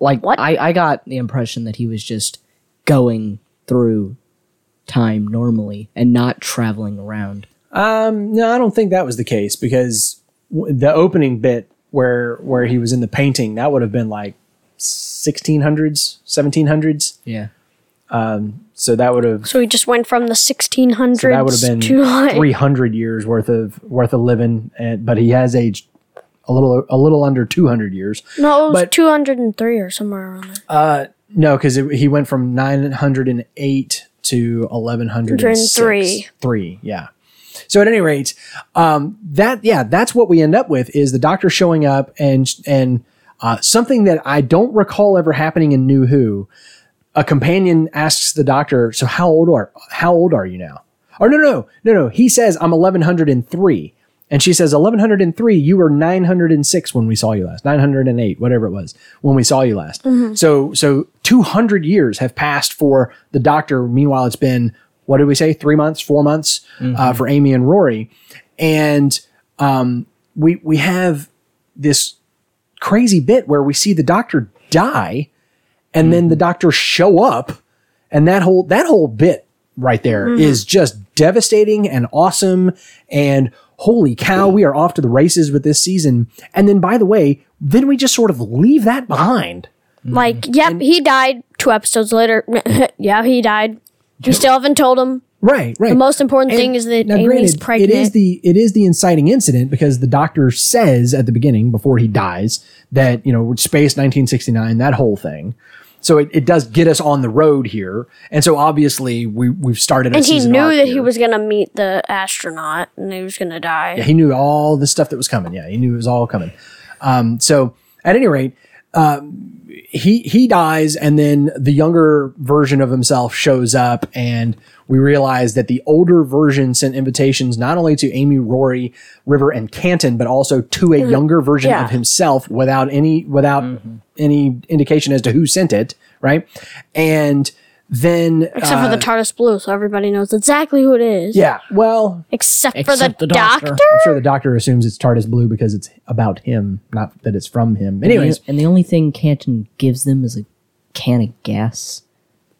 like What? I, I got the impression that he was just going through time normally and not traveling around. Um, no, I don't think that was the case because w- the opening bit where where he was in the painting that would have been like 1600s, 1700s. Yeah. So that would have So we just went from the 1600s So that would have been to like, 300 years worth of worth of living and, but he has aged a little a little under 200 years. No, it was But- 203 or somewhere around there. Uh, no, because he went from 908 to 1103. 103. Three, yeah. So at any rate, um, that yeah, that's what we end up with is the doctor showing up and and uh, something that I don't recall ever happening in New Who. A companion asks the doctor, "So how old are how old are you now?" Or no, no, no, no. He says, "I'm 1103." And she says, 1103, you were 906 when we saw you last, 908, whatever it was, when we saw you last. So, so 200 years have passed for the doctor. Meanwhile, it's been, what did we say? Three months, four months uh, for Amy and Rory. And um, we, we have this crazy bit where we see the doctor die and then the mm-hmm. doctor show up and that whole that whole bit right there mm-hmm. is just devastating and awesome and holy cow we are off to the races with this season and then by the way then we just sort of leave that behind mm-hmm. Like, yep, he died two episodes later. (laughs) yeah, he died. We still haven't told him. right right The most important And thing is that now, Amy's granted, pregnant. It is the it is the inciting incident because the doctor says at the beginning before he dies that you know space 1969 that whole thing. So it, it does get us on the road here, and so obviously we we've started. A and he knew arc that he was going to meet the astronaut and he was going to die. Yeah, He knew all the stuff that was coming. Yeah, he knew it was all coming. Um, so at any rate, um, he he dies, and then the younger version of himself shows up, and we realize that the older version sent invitations not only to Amy, Rory, River, and Canton, but also to a younger version Yeah. of himself without any without any indication as to who sent it. Right, and then Except for the uh, TARDIS Blue, so everybody knows exactly who it is. yeah, well, Except, for Except the, the doctor. doctor. I'm sure the doctor assumes it's TARDIS blue because it's about him, not that it's from him. Anyways, and the only thing Canton gives them is a can of gas.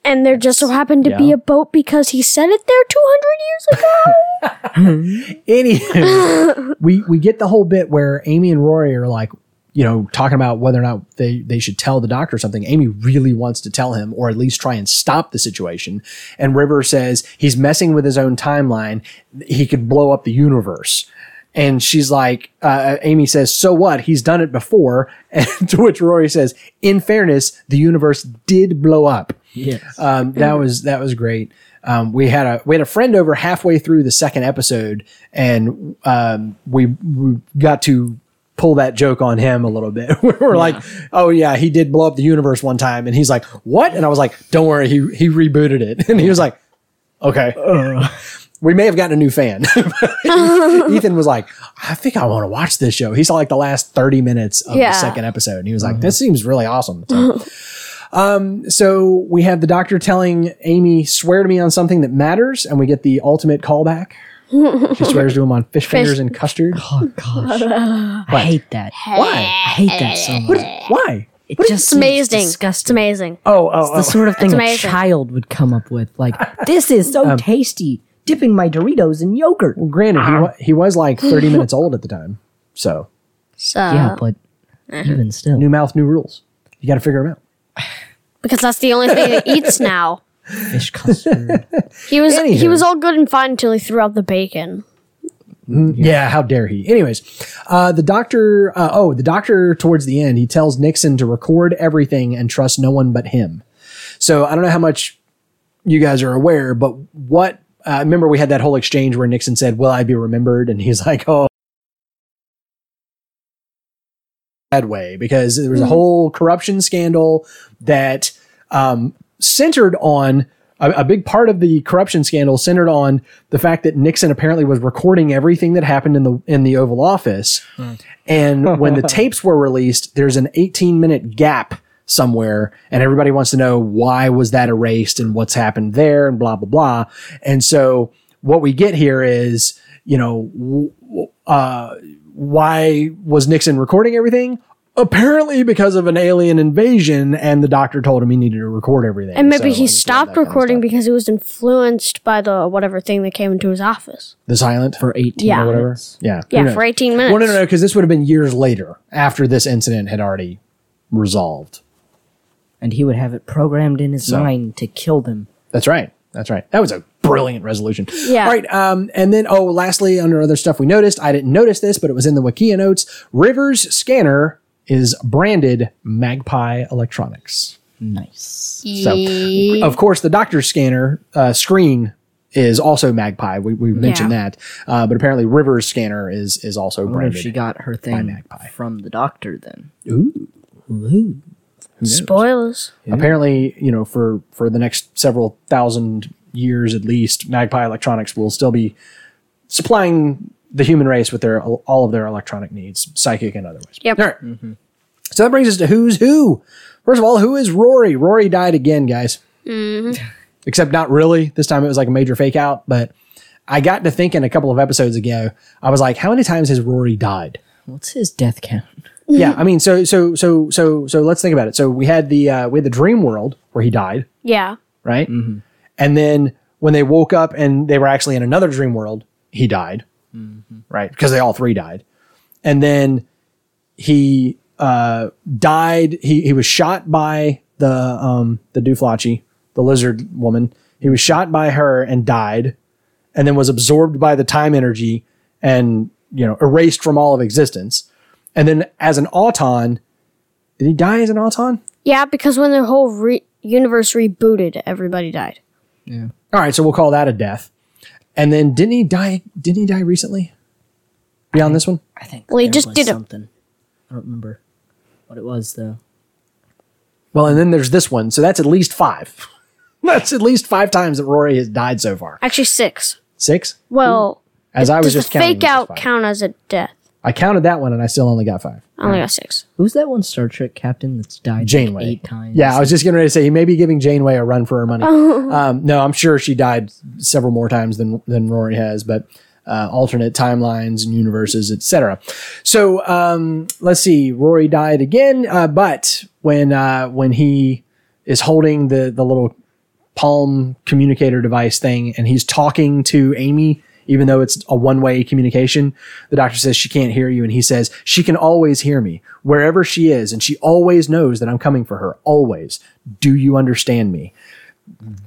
And there just so happened to be a boat because he said it there 200 years ago. (laughs) any we we get the whole bit where Amy and Rory are like, you know, talking about whether or not they they should tell the doctor something. Amy really wants to tell him, or at least try and stop the situation. And River says he's messing with his own timeline. He could blow up the universe. And she's like, uh, Amy says, so what? He's done it before. (laughs) And to which Rory says, in fairness, the universe did blow up. Yes. Um, that was that was great. Um, we had a we had a friend over halfway through the second episode, and um, we we got to pull that joke on him a little bit. (laughs) we were like, "Oh yeah, he did blow up the universe one time," and he's like, "What?" And I was like, "Don't worry, he he rebooted it," (laughs) and he was like, "Okay." we may have gotten a new fan. (laughs) Ethan was like, I think I want to watch this show. He saw like the last 30 minutes of Yeah. the second episode and he was like, this seems really awesome. So, um, so we have the doctor telling Amy, swear to me on something that matters. And we get the ultimate callback. She swears to him on fish fingers and custard. Oh gosh, (laughs) I hate that. Why? I hate that so much. Why? It just It's seems amazing. It's disgusting. amazing. Oh, oh, The oh. sort of thing a amazing. child would come up with. Like, (laughs) this is so um, tasty. Dipping my Doritos in yogurt. Well, granted, he, uh-huh. wa- he was like 30 (laughs) minutes old at the time. So So, yeah, but eh. even still, new mouth, new rules. You got to figure them out. because that's the only thing he eats now. Fish custard. (laughs) He was he was all good and fine until he threw out the bacon. Yeah, how dare he? Anyways, uh, the doctor, uh, oh, the doctor towards the end, he tells Nixon to record everything and trust no one but him. So I don't know how much you guys are aware, but what, uh, remember we had that whole exchange where Nixon said, Will I be remembered? And he's (laughs) like, Oh, bad way, because there was a whole corruption scandal that um, centered on a, a big part of the corruption scandal centered on the fact that Nixon apparently was recording everything that happened in the in the Oval Office, and (laughs) when the tapes were released, there's an 18 minute gap somewhere, and everybody wants to know why was that erased and what's happened there and blah blah blah, and so what we get here is you know uh, why was Nixon recording everything? Apparently, because of an alien invasion, and the doctor told him he needed to record everything. And maybe So, he that stopped kind of recording because he was influenced by the whatever thing that came into his office. the silent for 18 Yeah. or whatever. minutes. Yeah, Yeah, for 18 minutes. Well, no, no, no, because this would have been years later after this incident had already resolved. And he would have it programmed in his So- mind to kill them. That's right. That's right. That was a brilliant resolution. Yeah. All right. Um, and then, oh, lastly, under other stuff we noticed, I didn't notice this, but it was in the Wikia notes. Rivers scanner is branded Magpie Electronics. Nice. So, of course, the doctor's scanner uh, screen is also Magpie. We, we mentioned Yeah. that, uh, but apparently Rivers scanner is is also I branded. if she got her thing Magpie. from the doctor then. Ooh. Ooh. Spoilers. Apparently, you know, for for the next several thousand years at least, Magpie Electronics will still be supplying the human race with their all of their electronic needs, psychic and otherwise. Yep. All right. Mm-hmm. So that brings us to who's who. First of all, who is Rory? Rory died again, guys. Mm-hmm. (laughs) Except not really. This time it was like a major fake out. But I got to thinking a couple of episodes ago. I was like, how many times has Rory died? What's his death count? (laughs) yeah, I mean, so so so so so let's think about it. So we had the uh, we had the dream world where he died, Yeah. right? Mm-hmm. And then when they woke up and they were actually in another dream world, he died, right? Because they all three died. And then he uh, died. He he was shot by the um the Duflachi, the lizard woman. He was shot by her and died, and then was absorbed by the time energy and you know erased from all of existence. And then as an auton, did he die as an auton? Yeah, because when the whole re- universe rebooted, everybody died. Yeah. All right, so we'll call that a death. And then didn't he die? Didn't he die recently? Beyond this one, I think Well, he just did something. I don't remember what it was though. well, and then there's this one, so that's at least five. (laughs) That's at least five times that Rory has died so far. Actually, six. Six, Well, as I was does just the fake this out count as a death? I counted that one, and I still only got five. I only got six. Who's that one Star Trek captain that's died like eight times? Yeah, I was just getting ready to say he may be giving Janeway a run for her money. (laughs) um, no, I'm sure she died several more times than than Rory has, but uh, alternate timelines and universes, etc. So um, let's see. Rory died again, uh, but when uh, when he is holding the the little palm communicator device thing and he's talking to Amy even though it's a one-way communication the doctor says she can't hear you and he says she can always hear me wherever she is and she always knows that I'm coming for her always do you understand me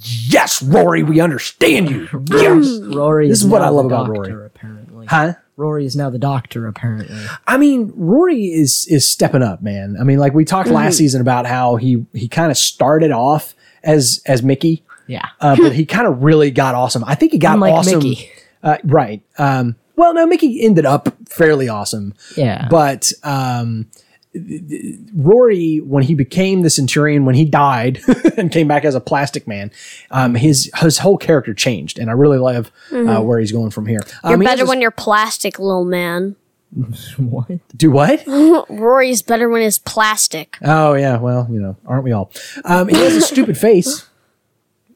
yes Rory we understand you (laughs) yes Rory. This is is what I love the about Rory. Apparently, huh Rory is now the doctor. Apparently, I mean, Rory is is stepping up, man. I mean, like we talked last season about how he he kind of started off as as Mickey, yeah. uh, but he kind of really got awesome. I think he got Unlike awesome. Mickey. Uh, right. Um, well, no, Mickey ended up fairly awesome, Yeah. but um, Rory, when he became the Centurion, when he died (laughs) and came back as a plastic man, um, his his whole character changed, and I really love uh, where he's going from here. You're Um, he better this- when you're plastic, little man. (laughs) what? do what? (laughs) Rory's better when he's plastic. Oh yeah, well, you know, aren't we all? Um, he has a stupid face.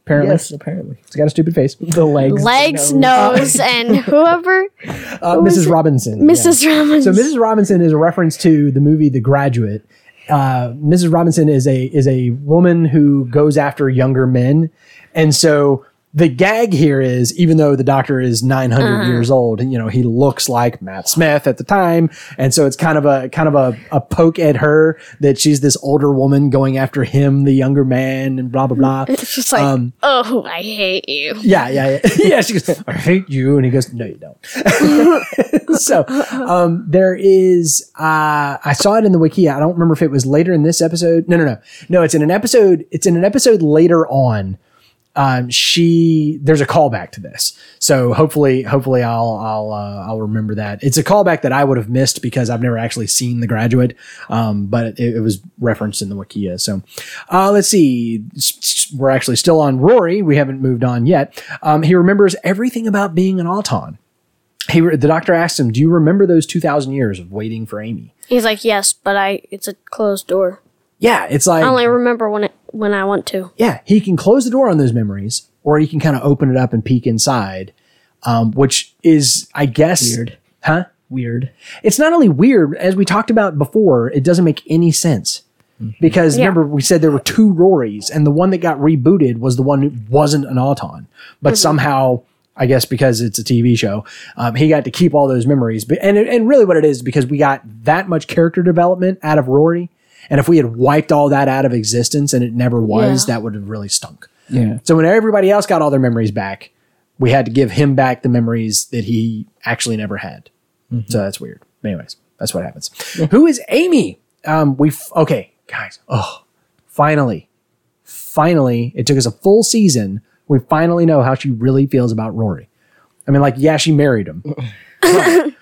Apparently, Yes, apparently. he's got a stupid face. The legs. Legs, nose, (laughs) and whoever. Uh, Mrs. Robinson. yeah. Mrs. Robinson. So Mrs. Robinson is a reference to the movie The Graduate. Uh, Mrs. Robinson is a is a woman who goes after younger men, and so the gag here is even though the doctor is 900 years old, you know he looks like Matt Smith at the time, and so it's kind of a kind of a, a poke at her that she's this older woman going after him, the younger man, and blah blah blah. (laughs) It's just like, Um, oh, I hate you. Yeah, yeah, yeah. (laughs) yeah, she goes, I hate you. And he goes, No, you don't. (laughs) so um, there is, uh, I saw it in the wiki. I don't remember if it was later in this episode. No, no, no. No, it's in an episode. It's in an episode later on. Um, she there's a callback to this, so hopefully, hopefully I'll I'll uh, I'll remember that. It's a callback that I would have missed because I've never actually seen The Graduate, um, but it, it was referenced in the Wikia. So uh, let's see, we're actually still on Rory. We haven't moved on yet. Um, he remembers everything about being an Auton. He the doctor asked him, "Do you remember those two thousand years of waiting for Amy?" He's like, yes, but I. It's a closed door. Yeah, it's like I only remember when it when I want to. yeah, he can close the door on those memories, or he can kind of open it up and peek inside, um, which is, I guess, Weird. huh? Weird. It's not only weird, as we talked about before, it doesn't make any sense. Because Yeah. remember, we said there were two Rorys, and the one that got rebooted was the one who wasn't an Auton. But somehow, I guess because it's a TV show, um, he got to keep all those memories. But and and really, what it is because we got that much character development out of Rory, and if we had wiped all that out of existence and it never was, Yeah. that would have really stunk. Yeah. So when everybody else got all their memories back, we had to give him back the memories that he actually never had. So that's weird. Anyways, that's what happens. Who is Amy? Um, we f- okay, guys. Oh, finally, finally, it took us a full season. We finally know how she really feels about Rory. I mean, like, yeah, she married him. (laughs) But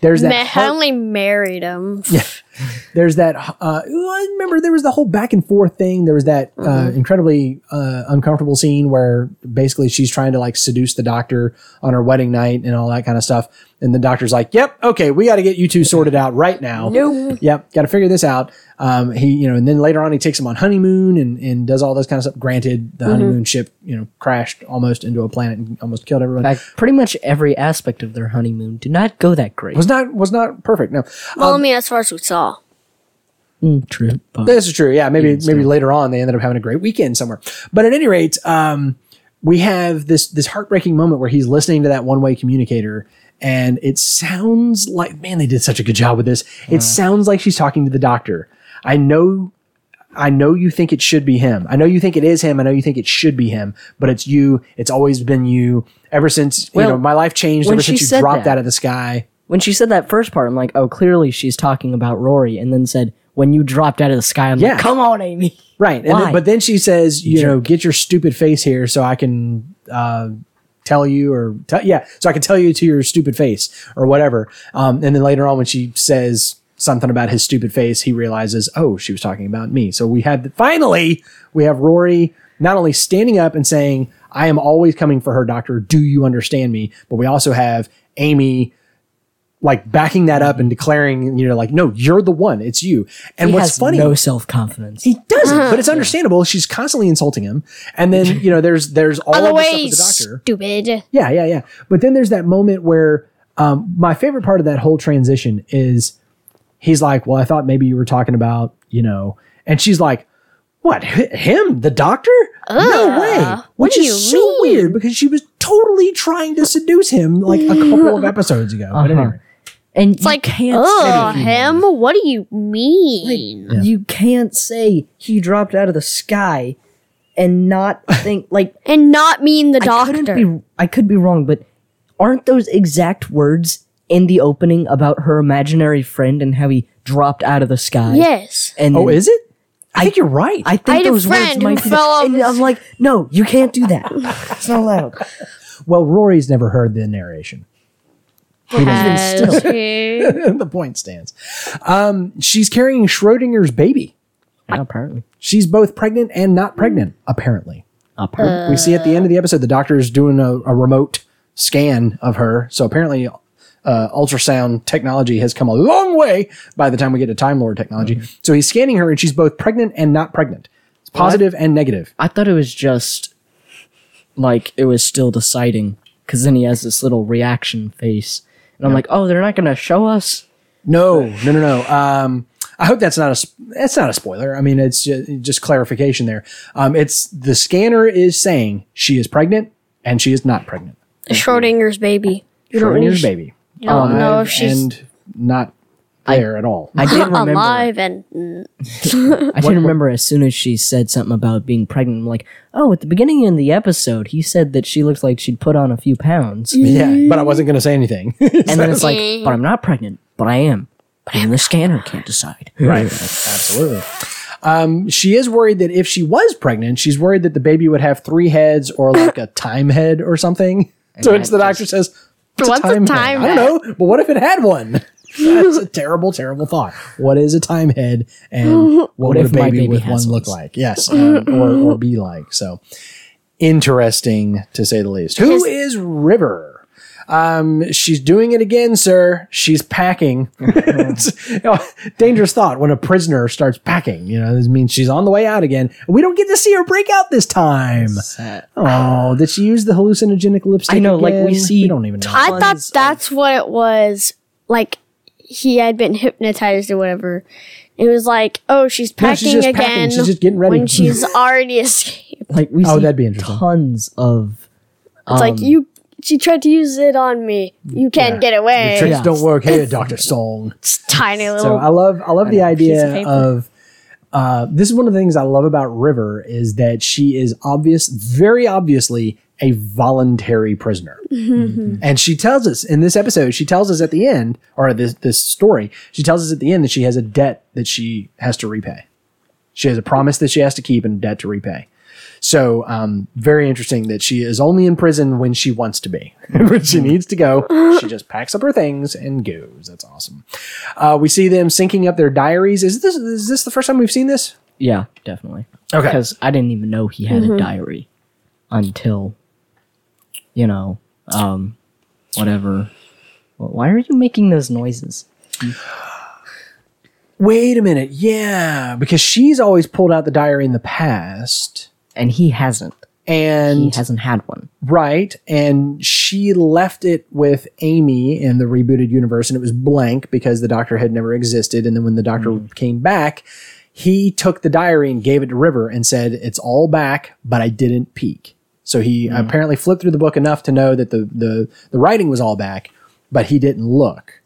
there's that. Ma- I only married him. Yeah. there's that uh remember there was the whole back and forth thing there was that uh, incredibly uh, uncomfortable scene where basically she's trying to like seduce the doctor on her wedding night and all that kind of stuff and the doctor's like yep okay we got to get you two sorted out right now Nope. yep got to figure this out um he you know and then later on he takes him on honeymoon and and does all this kind of stuff granted the honeymoon ship you know crashed almost into a planet and almost killed everyone Like pretty much every aspect of their honeymoon did not go that great. was not was not perfect no Well, I mean, as far as we saw. Mm, true, This is true. Yeah, maybe Even maybe still. later on they ended up having a great weekend somewhere. But at any rate, um, we have this this heartbreaking moment where he's listening to that one way communicator, and it sounds like man, they did such a good job with this. It sounds like she's talking to the doctor. I know. I know you think it should be him. I know you think it is him. I know you think it should be him, but it's you. It's always been you ever since, Well, you know, my life changed ever since you dropped that- out of the sky. when she said that first part, I'm like, oh, clearly she's talking about Rory, and then said, when you dropped out of the sky, I'm Yeah. like, come on, Amy. Right. Then, but then she says, you know, get your stupid face here so I can uh, tell you or tell, yeah, so I can tell you to your stupid face or whatever. Um, and then later on when she says something about his stupid face, he realizes, oh, she was talking about me. So we had finally we have Rory not only standing up and saying, I am always coming for her, doctor. Do you understand me? But we also have Amy like backing that up and declaring, you know, like, no, you're the one. It's you. And He what's has funny no self confidence. he doesn't, but it's understandable. She's constantly insulting him, and then (laughs) you know, there's there's all By of the the way, stuff with the doctor. stupid. Yeah, yeah, yeah. But then there's that moment where um, my favorite part of that whole transition is he's like, "Well, I thought maybe you were talking about you know," and she's like, "What? Him? The doctor? no Ugh, way!" what Which do is so mean? weird because she was totally trying to seduce him like a couple of (laughs) episodes ago. Uh-huh. anyway, And It's like, can't ugh, say him? What do you mean? You can't say he dropped out of the sky and not (laughs) think like and not mean the I doctor. couldn't be I could be wrong, but aren't those exact words in the opening about her imaginary friend and how he dropped out of the sky? yes. And oh, is it? I think you're right. I think I had a those words who might be. fell off and I'm like, no, you can't do that. It's not allowed. (laughs) well, Rory's never heard the narration. Has still. (laughs) the point stands. Um, she's carrying Schrodinger's baby. apparently, She's both pregnant and not pregnant, apparently. apparently. we see at the end of the episode the doctor is doing a, a remote scan of her. So apparently, uh, ultrasound technology has come a long way by the time we get to Time Lord technology. So he's scanning her, and she's both pregnant and not pregnant. It's positive and negative. I thought it was just like it was still deciding because then he has this little reaction face, and I'm like, oh, they're not gonna show us. No, no, no, no. Um, I hope that's not a that's not a spoiler. I mean, it's just, just clarification there. Um, it's the scanner is saying she is pregnant and she is not pregnant. Schrodinger's baby. You don't, Schrodinger's baby. you don't know if she's and not there at all. I did (laughs) remember. alive and (laughs) I did remember as soon as she said something about being pregnant. I'm like, oh, at the beginning of the episode, he said that she looked like she'd put on a few pounds, yeah, but I wasn't going to say anything. (laughs) And then it's like, but I'm not pregnant, but I am. But even the scanner can't decide. right. Absolutely. Um, she is worried that if she was pregnant, she's worried that the baby would have three heads or like a time head or something. So it's the doctor says, "What's What's a time head? I don't know, but what if it had one? That's a (laughs) terrible, terrible thought. What is a time head, and (laughs) what, would if a baby, baby with one look like? Yes, um, or or be like. So interesting to say the least. Who His- is River? Um, she's doing it again, sir. She's packing. (laughs) It's, you know, dangerous thought when a prisoner starts packing. You know, this means she's on the way out again. We don't get to see her break out this time. Oh, did she use the hallucinogenic lipstick? I know, like, we see We don't even know. I thought that's what it was. Like he had been hypnotized or whatever. It was like, oh, she's No, packing she's just again. packing. She's just getting ready. when (laughs) she's already escaped. Like we Oh, see that'd be interesting. tons of. It's like you. She tried to use it on me. You can't Yeah. get away. Tricks Yeah. don't work here, Doctor Song. It's tiny little. So. I love I love the piece of idea paper. of uh, this is one of the things I love about River is that she is obvious, very obviously a voluntary prisoner. And she tells us in this episode, she tells us at the end, or this this story, she tells us at the end that she has a debt that she has to repay. She has a promise that she has to keep and a debt to repay. So, um, very interesting that she is only in prison when she wants to be. (laughs) when she needs to go, she just packs up her things and goes. That's awesome. Uh, we see them syncing up their diaries. Is this is this the first time we've seen this? Yeah, definitely. Okay. Because I didn't even know he had a diary until, you know, um, whatever. Why are you making those noises? Wait a minute. Yeah, because she's always pulled out the diary in the past. And he hasn't. And he hasn't had one. right, and she left it with Amy in the rebooted universe, and it was blank because the doctor had never existed. And then when the doctor came back, he took the diary and gave it to River and said, "It's all back, but I didn't peek." So he apparently flipped through the book enough to know that the the the writing was all back, but he didn't look.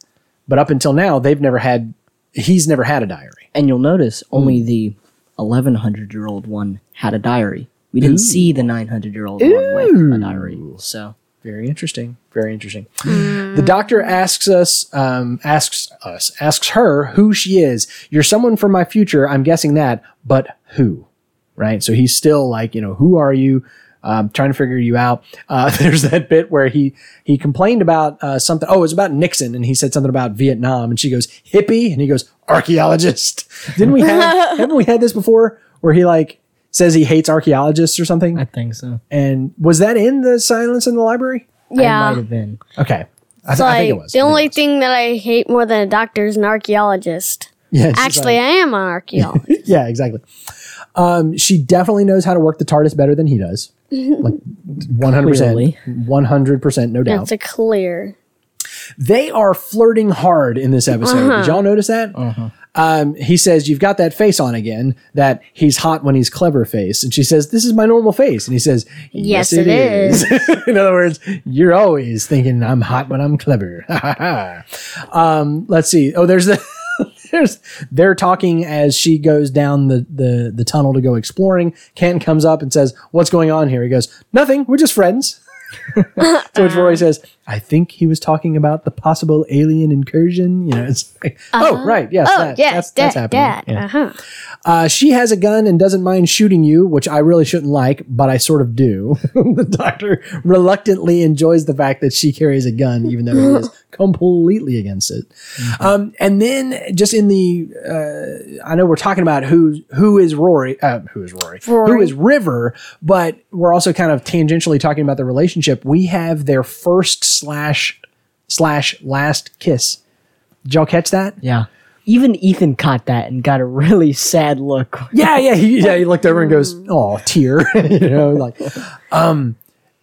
But up until now, they've never had. He's never had a diary. And you'll notice only the 1100 year old one had a diary. We didn't see the 900 year old one with a diary. So Very interesting. Very interesting. (gasps) The doctor asks us, um, asks us, asks her who she is. You're someone from my future. I'm guessing that, but who? Right. So he's still like, you know, who are you? Um, trying to figure you out. Uh, (laughs) there's that bit where he he complained about uh, something. Oh, it was about Nixon, and he said something about Vietnam, and she goes hippie, and he goes archaeologist. (laughs) Didn't we have? (laughs) haven't we had this before? Where he like says he hates archaeologists or something? I think so. And was that in the Silence in the Library? It might have been. Okay. I, It's th- I think it was. the only was. thing that I hate more than a doctor is an archaeologist. Yeah, Actually, like- I am an archaeologist. yeah, exactly. Um, she definitely knows how to work the TARDIS better than he does. Like 100%. 100% no doubt. That's a clear. they are flirting hard in this episode. Did y'all notice that? Um, he says, You've got that face on again, that he's hot when he's clever face. And she says, This is my normal face. And he says, Yes, it is. (laughs) in other words, you're always thinking I'm hot when I'm clever. (laughs) um, let's see. Oh, there's the. There's, they're talking as she goes down the, the, the tunnel to go exploring. Ken comes up and says, What's going on here? He goes, Nothing. We're just friends. (laughs) which Rory says, I think he was talking about the possible alien incursion. You know, (laughs) it's like, oh, right. Yes. Oh, that, yes, that's, that's happening. that. Yeah. Uh-huh. Uh, she has a gun and doesn't mind shooting you, which I really shouldn't like, but I sort of do. (laughs) the doctor reluctantly enjoys the fact that she carries a gun, even though he is (laughs) completely against it. Um, and then just in the, uh, I know we're talking about who who is Rory, uh, who is Rory, who Rory. is River, but we're also kind of tangentially talking about the relationship. We have their first slash slash last kiss. Did y'all catch that? Yeah. Even Ethan caught that and got a really sad look. yeah, yeah, he, yeah. He looked over and goes, (laughs) "Oh, tear," (laughs) you know, like, um.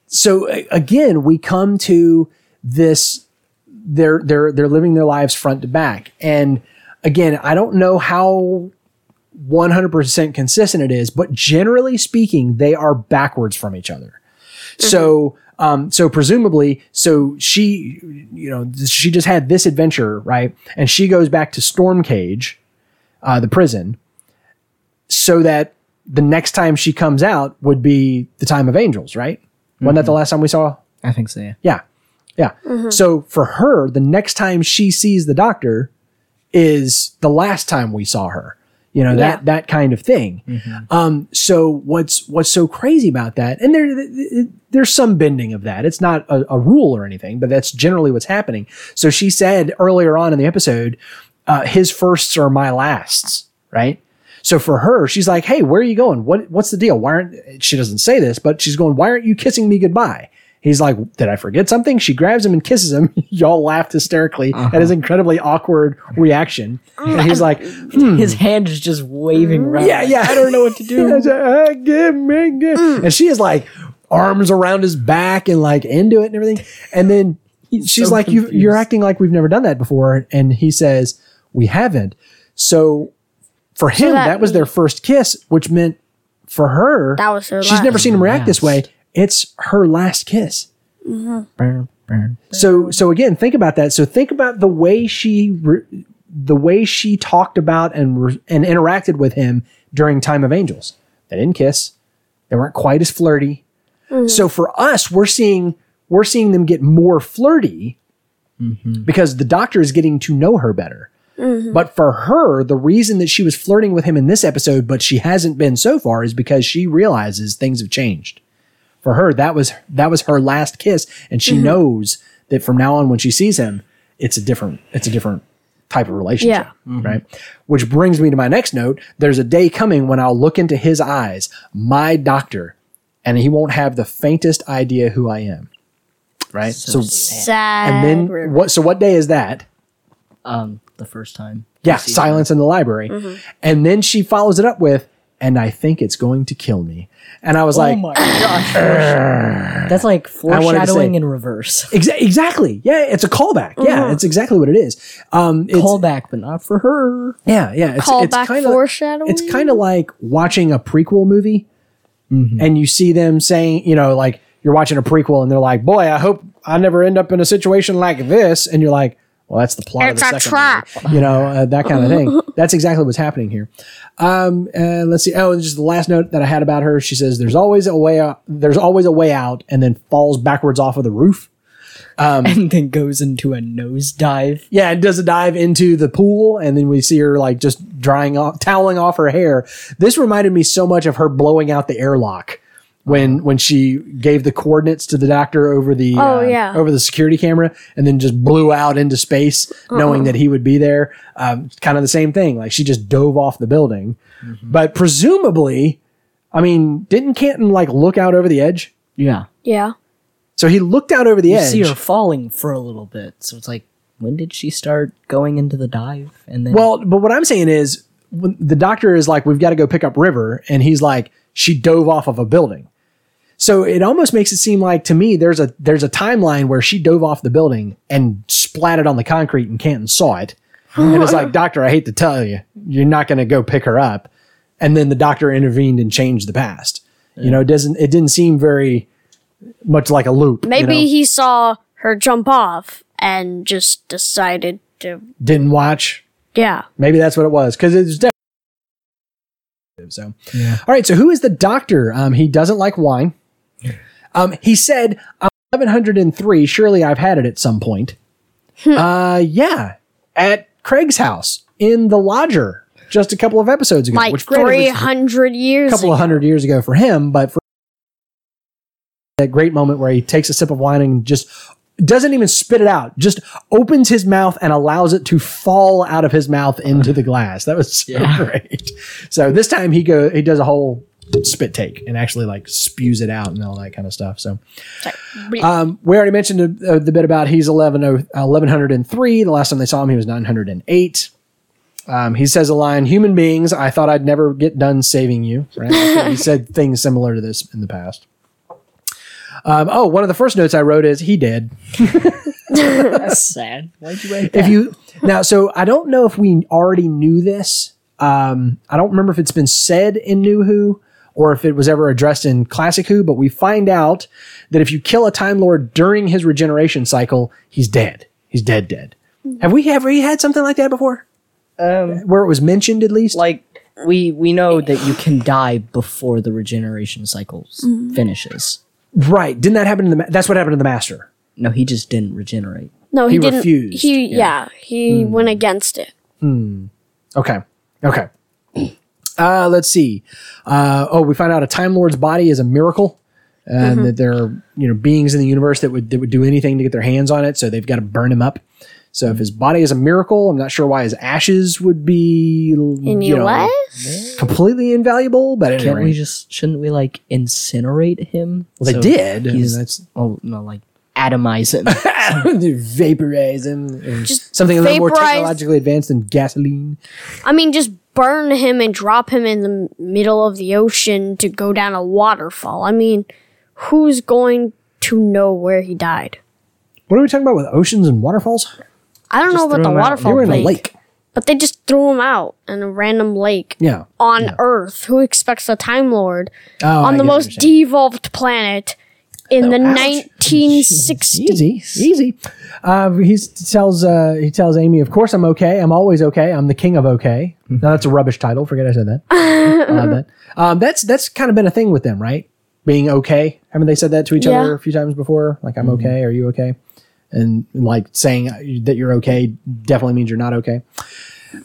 So again, we come to this. They're they're they're living their lives front to back, and again, I don't know how. 100% consistent it is, but generally speaking, they are backwards from each other. So, um, so presumably, so she, you know, she just had this adventure, right? And she goes back to Stormcage, uh, the prison, so that the next time she comes out would be the time of angels, right? Wasn't that the last time we saw? I think so, yeah. Yeah. Yeah. So for her, the next time she sees the doctor is the last time we saw her. You know, that that kind of thing. Um, so what's what's so crazy about that? And there there's some bending of that. It's not a, a rule or anything, but that's generally what's happening. So she said earlier on in the episode, uh, his firsts are my lasts, right? So for her, she's like, "Hey, where are you going? What what's the deal? Why aren't?" She doesn't say this, but she's going, "Why aren't you kissing me goodbye?" He's like, "Did I forget something?" She grabs him and kisses him. (laughs) Y'all laughed hysterically at his uh-huh. incredibly awkward reaction, mm. and he's like, (laughs) His hmm. hand is just waving mm, around. "Yeah, yeah, I don't know what to do." (laughs) "Ah, give me, give-" mm. And she is like, arms around his back and like into it and everything. And then she's so like, you, "You're acting like we've never done that before," and he says, "We haven't." So for him, that that was their first kiss, which meant for her, That was her she's last. never seen him react this way. Last. It's her last kiss. Mm-hmm. Burn, burn. So, so again, think about that. So think about the way she re- the way she talked about and re- and interacted with him during Time of Angels. They didn't kiss. They weren't quite as flirty. Mm-hmm. So for us, we're seeing we're seeing them get more flirty because the doctor is getting to know her better. Mm-hmm. But for her, the reason that she was flirting with him in this episode, but she hasn't been so far, is because she realizes things have changed. For her, that was that was her last kiss, and she mm-hmm. knows that from now on, when she sees him, it's a different it's a different type of relationship, mm-hmm. right? Which brings me to my next note. There's a day coming when I'll look into his eyes, my doctor, and he won't have the faintest idea who I am, right? So, Sad. and then what? So what day is that? Um, the first time. Yeah, silence in the library. Mm-hmm. And then she follows it up with, and I think it's going to kill me. And I was like, oh my gosh. That's like foreshadowing say- in reverse. Exa- exactly. Yeah, it's a callback. Yeah, it's exactly what it is. Um, it's, Callback, but not for her. Yeah, yeah. It's, Call it's kinda, foreshadowing. It's kind of like watching a prequel movie, and you see them saying, you know, like you're watching a prequel, and they're like, "Boy, I hope I never end up in a situation like this," and you're like. Well, that's the plot It's of the second trap. movie. you know uh, that kind of thing. (laughs) That's exactly what's happening here. Um, uh, let's see. Oh, and just the last note that I had about her. She says, "There's always a way out. There's always a way out," and then falls backwards off of the roof. and then goes into a nosedive. Yeah, and does a dive into the pool, and then we see her like just drying off, toweling off her hair. This reminded me so much of her blowing out the airlock when when she gave the coordinates to the doctor over the Oh, uh, yeah. over the security camera, and then just blew out into space, knowing that he would be there. Um, kind of the same thing. Like she just dove off the building, but presumably, I mean, didn't Canton like look out over the edge? Yeah. yeah. So he looked out over the You edge. see her falling for a little bit. So it's like, when did she start going into the dive? And then Well, but what I'm saying is, when the doctor is like, "We've got to go pick up River," and he's like, "She dove off of a building." So it almost makes it seem like to me there's a there's a timeline where she dove off the building and splatted on the concrete, and Canton saw it, and it's like, (laughs) "Doctor, I hate to tell you, you're not going to go pick her up." And then the doctor intervened and changed the past. You know, it doesn't it didn't seem very much like a loop. you Maybe know? he saw her jump off and just decided to. didn't watch. Yeah. Maybe that's what it was because it's definitely so. yeah. All right. So who is the doctor? Um, he doesn't like wine. Um, he said, "I'm 1103. Surely I've had it at some point." uh, yeah, at Craig's house in the lodger just a couple of episodes ago, Like which granted was 300 years a couple ago. of hundred years ago for him, but for that great moment where he takes a sip of wine and just doesn't even spit it out, just opens his mouth and allows it to fall out of his mouth into the glass. That was so (laughs) great. So this time he go he does a whole spit take and actually like spews it out and all that kind of stuff. So um, we already mentioned the, uh, the bit about he's 11, 1103. The last time they saw him, he was 908. Um, he says a line, human beings, I thought I'd never get done saving you. Right? he (laughs) said things similar to this in the past. Um, oh, one of the first notes I wrote is he did. (laughs) that's (laughs) sad. Why'd you write that? If you now, so I don't know if we already knew this. Um, I don't remember if it's been said in New Who or if it was ever addressed in Classic Who, but we find out that if you kill a Time Lord during his regeneration cycle, he's dead. He's dead, dead. Have we ever had something like that before? um, Where it was mentioned at least? like we we know that you can die before the regeneration cycle s- mm-hmm. finishes. right. Didn't that happen in the, ma- that's what happened to the Master. No, he just didn't regenerate. No, he, He didn't. refused. He yeah, he hmm. went against it. Hmm. Okay. Okay. Uh, let's see. Uh, oh, we find out a Time Lord's body is a miracle, and that there are you know beings in the universe that would that would do anything to get their hands on it. So they've got to burn him up. So if his body is a miracle, I'm not sure why his ashes would be Any you know, less? completely invaluable. But Can't anyway, we just shouldn't we like incinerate him? well, they So did. I mean, He's that's oh no, like atomize him. (laughs) (laughs) vaporize him. Just something a little more technologically advanced than gasoline. I mean, just burn him and drop him in the middle of the ocean to go down a waterfall. I mean, who's going to know where he died? What are we talking about with oceans and waterfalls? I don't know about the waterfall They were in a lake. but they just threw him out in a random lake Yeah. on Earth. Who expects a Time Lord Oh, I on the most devolved planet in the 1960s. Easy, easy. Uh, he tells uh, he tells Amy, "Of course I'm okay. I'm always okay. I'm the king of okay." No, that's a rubbish title. Forget I said that. (laughs) uh, that. Um, that's that's kind of been a thing with them, right? Being okay. Haven't they said that to each Yeah. other a few times before? Like, I'm okay. Are you okay? And like saying that you're okay definitely means you're not okay.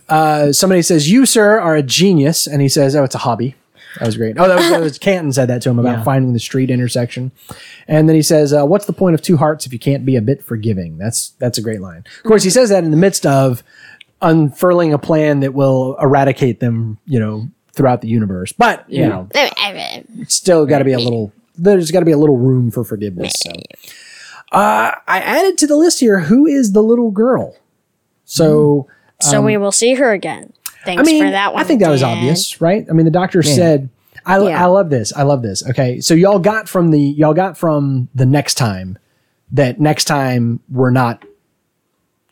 Uh, somebody says, "You, sir, are a genius," and he says, "Oh, it's a hobby." That was great. Oh, that was, that was (laughs) Canton said that to him about Yeah. finding the street intersection, and then he says, uh, "What's the point of two hearts if you can't be a bit forgiving?" That's that's a great line. Of course, he says that in the midst of unfurling a plan that will eradicate them, you know, throughout the universe. But you Yeah. know, it's still got to be a little. There's got to be a little room for forgiveness. So, uh, I added to the list here. Who is the little girl? So. So we will see her again. Thanks I mean, for that one. I think that was Dan. obvious, right? I mean, the doctor said, I, Yeah. I love this. I love this. Okay. So y'all got from the, y'all got from the next time that next time we're not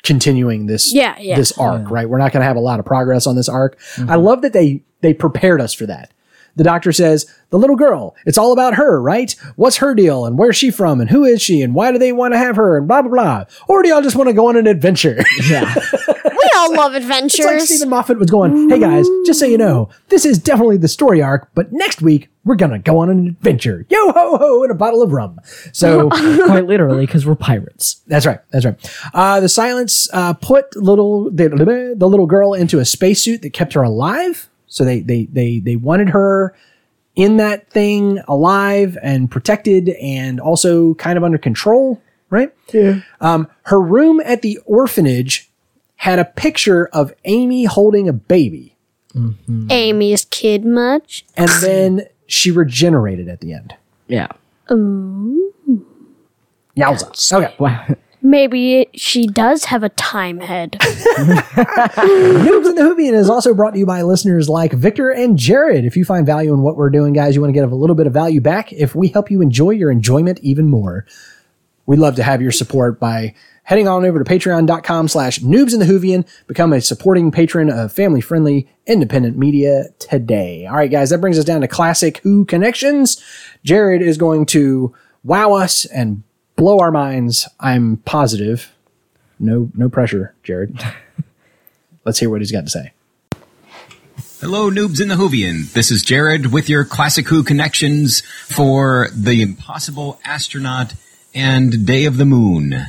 continuing this, Yeah, yeah. this arc, right? We're not going to have a lot of progress on this arc. Mm-hmm. I love that they, they prepared us for that. The doctor says, the little girl, it's all about her, right? What's her deal and where's she from and who is she and why do they want to have her and blah, blah, blah. Or do y'all just want to go on an adventure? Yeah. (laughs) We all love adventures. It's like Steven Moffat was going, hey guys, just so you know, this is definitely the story arc, but next week we're gonna go on an adventure. Yo ho ho and a bottle of rum. So (laughs) Quite literally, because we're pirates. that's right, that's right. Uh, the silence uh, put little the, the little girl into a spacesuit that kept her alive. So they they they they wanted her in that thing alive and protected and also kind of under control, right? Yeah. Um, her room at the orphanage had a picture of Amy holding a baby. Amy's kid much? and then she regenerated at the end. Yeah. Yowza. Okay. Wow. Maybe it, she does have a time head. (laughs) Noobs in the Whovian is also brought to you by listeners like Victor and Jared. If you find value in what we're doing, guys, you want to get a little bit of value back. If we help you enjoy your enjoyment even more, we'd love to have your support by heading on over to patreon.com slash noobs in the Whovian. Become a supporting patron of family friendly independent media today. All right, guys, that brings us down to classic Who connections. Jared is going to wow us and blow our minds. I'm positive. No, no pressure, Jared. (laughs) Let's hear what he's got to say. Hello, noobs in the Whovian. This is Jared with your Classic Who connections for The Impossible Astronaut and Day of the Moon.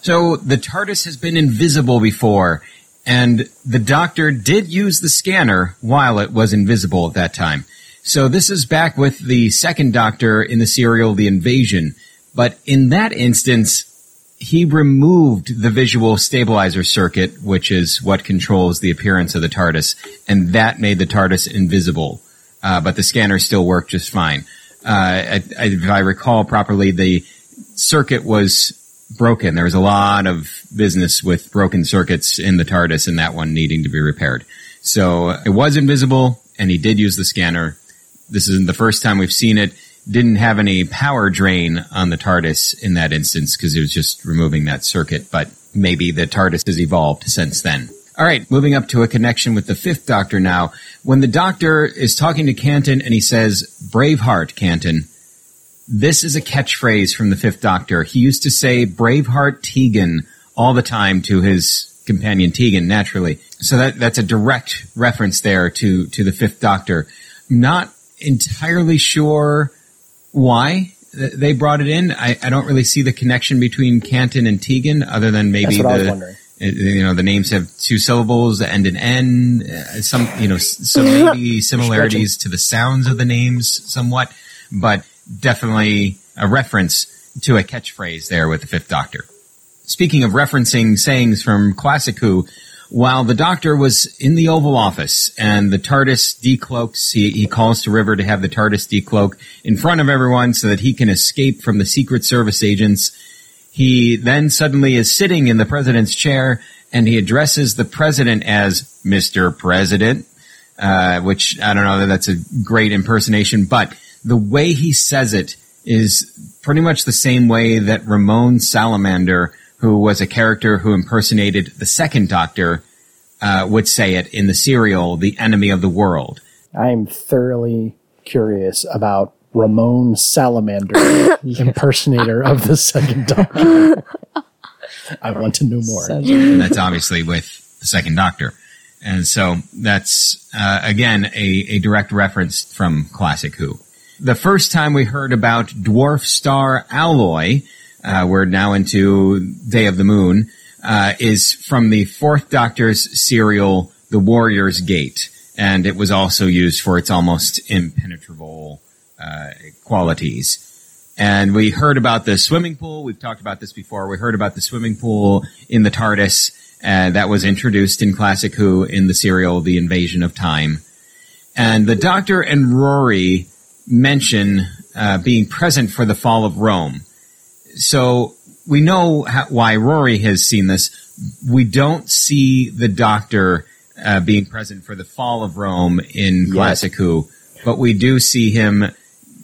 So, the TARDIS has been invisible before, and the Doctor did use the scanner while it was invisible at that time. So, this is back with the second Doctor in the serial The Invasion. But in that instance, he removed the visual stabilizer circuit, which is what controls the appearance of the TARDIS, and that made the TARDIS invisible. Uh, but the scanner still worked just fine. Uh, I, I, if I recall properly, the circuit was broken. There was a lot of business with broken circuits in the TARDIS, and that one needing to be repaired. So it was invisible, and he did use the scanner. This isn't the first time we've seen it didn't have any power drain on the TARDIS in that instance because it was just removing that circuit, but maybe the TARDIS has evolved since then. All right, moving up to a connection with the fifth Doctor now. When the Doctor is talking to Canton and he says, Braveheart, Canton, this is a catchphrase from the fifth Doctor. He used to say Braveheart Tegan all the time to his companion Tegan, naturally. So that, that's a direct reference there to, to the fifth Doctor. Not entirely sure why they brought it in. I, I don't really see the connection between Canton and Tegan, other than maybe That's what I was the wondering. uh, you know the names have two syllables that end in n. Uh, some you know so (laughs) maybe similarities to the sounds of the names somewhat, but definitely a reference to a catchphrase there with the Fifth Doctor. Speaking of referencing sayings from Classic Who, while the Doctor was in the Oval Office and the TARDIS decloaks, he, he calls to River to have the TARDIS decloak in front of everyone so that he can escape from the Secret Service agents. He then suddenly is sitting in the President's chair and he addresses the President as Mr. President, uh, which I don't know that that's a great impersonation, but the way he says it is pretty much the same way that Ramon Salamander, who was a character who impersonated the second Doctor, uh, would say it in the serial "The Enemy of the World." I'm thoroughly curious about Ramon Salamander, (laughs) the impersonator of the second Doctor. I want to know more. and that's obviously with the second Doctor. And so that's uh, again a, a direct reference from Classic Who. The first time we heard about dwarf star alloy, uh, we're now into Day of the Moon, uh, is from the fourth Doctor's serial, The Warrior's Gate, and it was also used for its almost impenetrable uh, qualities. And we heard about the swimming pool. We've talked about this before. We heard about the swimming pool in the TARDIS uh, that was introduced in Classic Who in the serial The Invasion of Time. And the Doctor and Rory mention uh, being present for the fall of Rome. So we know how, why Rory has seen this. We don't see the Doctor uh, being present for the fall of Rome in Classic Who, but we do see him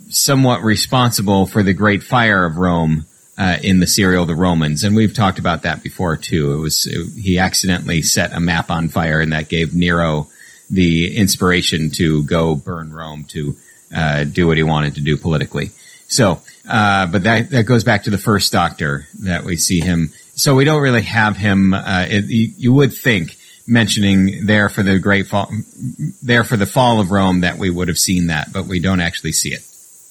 somewhat responsible for the Great Fire of Rome uh, in the serial The Romans, and we've talked about that before too. It was it, he accidentally set a map on fire, and that gave Nero the inspiration to go burn Rome to uh, do what he wanted to do politically. So, uh, but that that goes back to the first Doctor that we see him. So we don't really have him. Uh, it, you, you would think mentioning there for the great fall, there for the fall of Rome that we would have seen that, but we don't actually see it.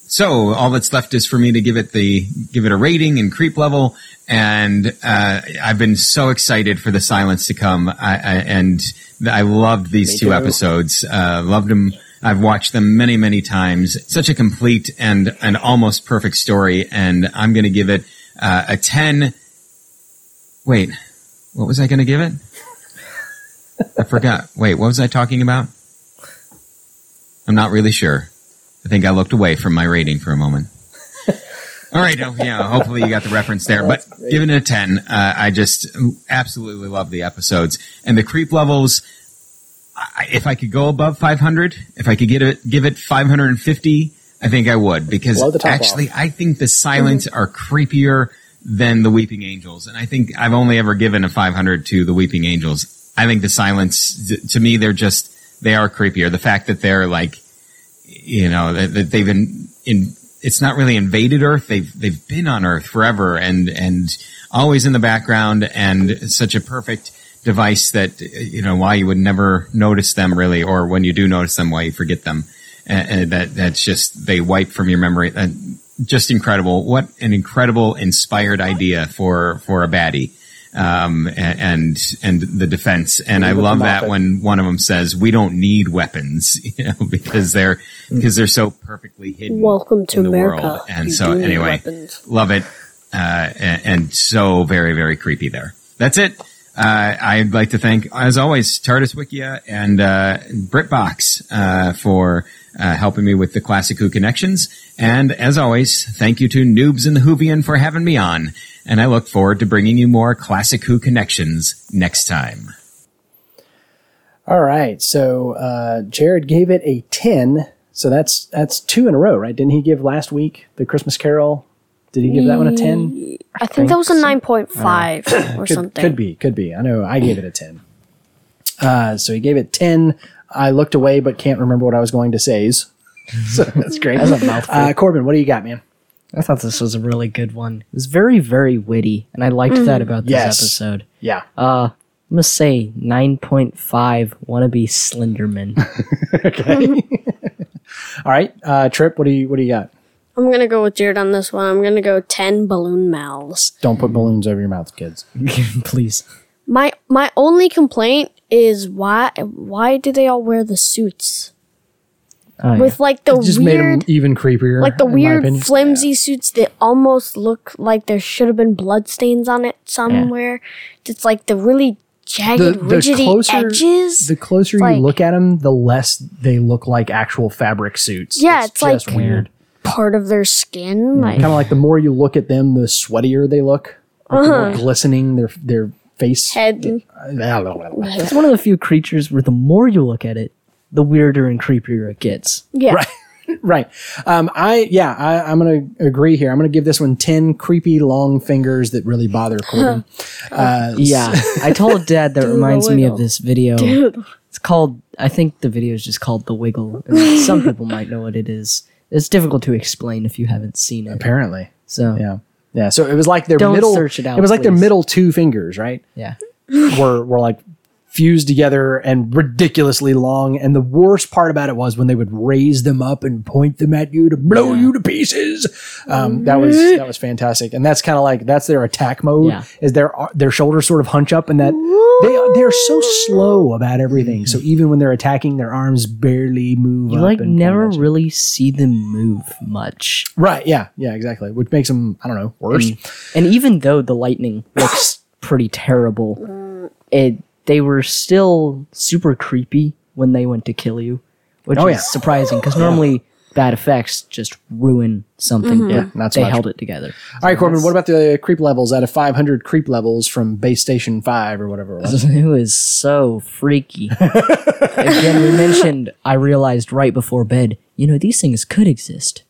So all that's left is for me to give it the give it a rating and creep level, and uh, I've been so excited for the silence to come, I, I, and I loved these two too. episodes. Uh, loved them. I've watched them many many times. Such a complete and an almost perfect story, and I'm going to give it uh, a ten. Wait, what was I going to give it? I forgot. Wait, what was I talking about? I'm not really sure. I think I looked away from my rating for a moment. (laughs) All right, oh, yeah. Hopefully you got the reference there, but giving it a ten. Uh, I just absolutely love the episodes and the creep levels. If I could go above 500, if I could get it, give it 550, I think I would because Blow the top actually I think the silents are creepier than the Weeping Angels, and I think I've only ever given a 500 to the Weeping Angels. I think the silents, to me, they're just they are creepier. The fact that they're like you know that, that they've been in it's not really invaded earth they've they've been on earth forever and and always in the background and such a perfect device that you know why you would never notice them really or when you do notice them why you forget them and, and that that's just they wipe from your memory uh, just incredible what an incredible inspired idea for for a baddie um, and and the defense. And I love that when one of them says, "We don't need weapons," (laughs) you know, because they're because they're so perfectly hidden. Welcome to in the America. world. And You so anyway, love it, uh, and, and so very very creepy there. That's it. Uh, I'd like to thank, as always, TARDIS Wikia and uh, BritBox uh, for uh, helping me with the Classic Who connections. And as always, thank you to Noobs and the Whovian for having me on. And I look forward to bringing you more Classic Who connections next time. All right. So uh, Jared gave it a ten. So that's that's two in a row, right? Didn't he give last week the Christmas Carol? Did he give that one a ten? I think that was a 9.5 or Could, something. could be, could be. I know I gave it a ten. Uh, so he gave it ten. I looked away, but can't remember what I was going to say. (laughs) So that's great. That's a mouthful. Uh, Corbin, what do you got, man? I thought this was a really good one. It was very, very witty, and I liked that about this Yes. episode. Yeah. Uh, I'm gonna say 9.5 wannabe Slenderman. (laughs) Okay. (laughs) All right, uh, Trip. What do you What do you got? I'm gonna go with Jared on this one. I'm gonna go 10 balloon mouths. Don't put balloons over your mouth, kids. (laughs) Please. My my only complaint is why why do they all wear the suits Oh, yeah. with like the It just made them weird even creepier. like the weird flimsy suits that almost look like there should have been bloodstains on it somewhere. It's like the really jagged, The- the closer- edges. The closer like- you look at them, the less they look like actual fabric suits. Yeah, it's like- just weird. Part of their skin, like Kind of like the more you look at them, the sweatier they look. Like the more glistening their their face. Uh-huh. head. It's one of the few creatures where the more you look at it, the weirder and creepier it gets. Yeah. Right. (laughs) Right. Um, I yeah, I, I'm gonna agree here. I'm gonna give this one ten creepy long fingers that really bother Corbin. uh, (laughs) Yeah, (laughs) I told Dad that reminds me of this video. Dude. It's called. I think the video is just called "The Wiggle." And some people might know what it is. It's difficult to explain if you haven't seen it. Apparently. So Yeah. Yeah. So it was like their Don't middle. search it out, It was like their please. middle two fingers, right? yeah. (sighs) were were like fused together and ridiculously long. And the worst part about it was when they would raise them up and point them at you to blow you to pieces. Um, that was (laughs) that was fantastic. And that's kind of like that's their attack mode. Yeah. Is their their shoulders sort of hunch up and that they they're so slow about everything. So even when they're attacking, their arms barely move. You like never really see them move much. right. Yeah. Yeah. Exactly. Which makes them I don't know worse. Mm. And even though the lightning looks (coughs) pretty terrible, it they were still super creepy when they went to kill you, which Oh, is yeah. surprising because normally bad effects just ruin something. Mm-hmm. but Yeah, not so they much. held it together. All right, Corbin. What about the creep levels out of 500 creep levels from base station five or whatever? It was? (laughs) It was so freaky. (laughs) Again, we mentioned. I realized right before bed, you know, these things could exist,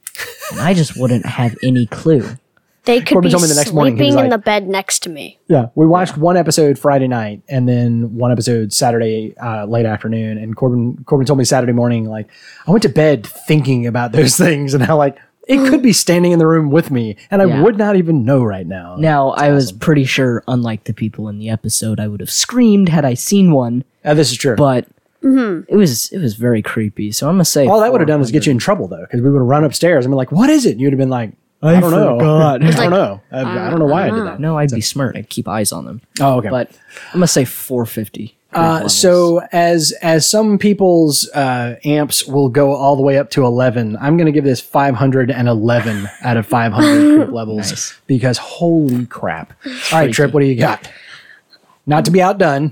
and I just wouldn't have any clue. They could Corbin be told me the next morning, he sleeping was in like- the bed next to me. Yeah, we watched one episode Friday night and then one episode Saturday uh, late afternoon. And Corbin Corbin told me Saturday morning, like I went to bed thinking about (laughs) those things and how like it could be standing in the room with me, and I Yeah. would not even know right now. Now, I was pretty sure, unlike the people in the episode, I would have screamed had I seen one, Uh, this is true. but it was it was very creepy. So I'm gonna say All that would have done was get you in trouble though, because we would have run upstairs and been like, "What is it?" And you'd have been like, "I, don't know. (laughs) I don't know. I, I don't know why I did that." No, I'd be smart. I'd keep eyes on them. Oh, okay. But I'm gonna say 450. Uh, so as as some people's uh, amps will go all the way up to 11 i'm going to give this 511 out of 500 creep (laughs) levels Nice. because holy crap all right trip what do you got not to be outdone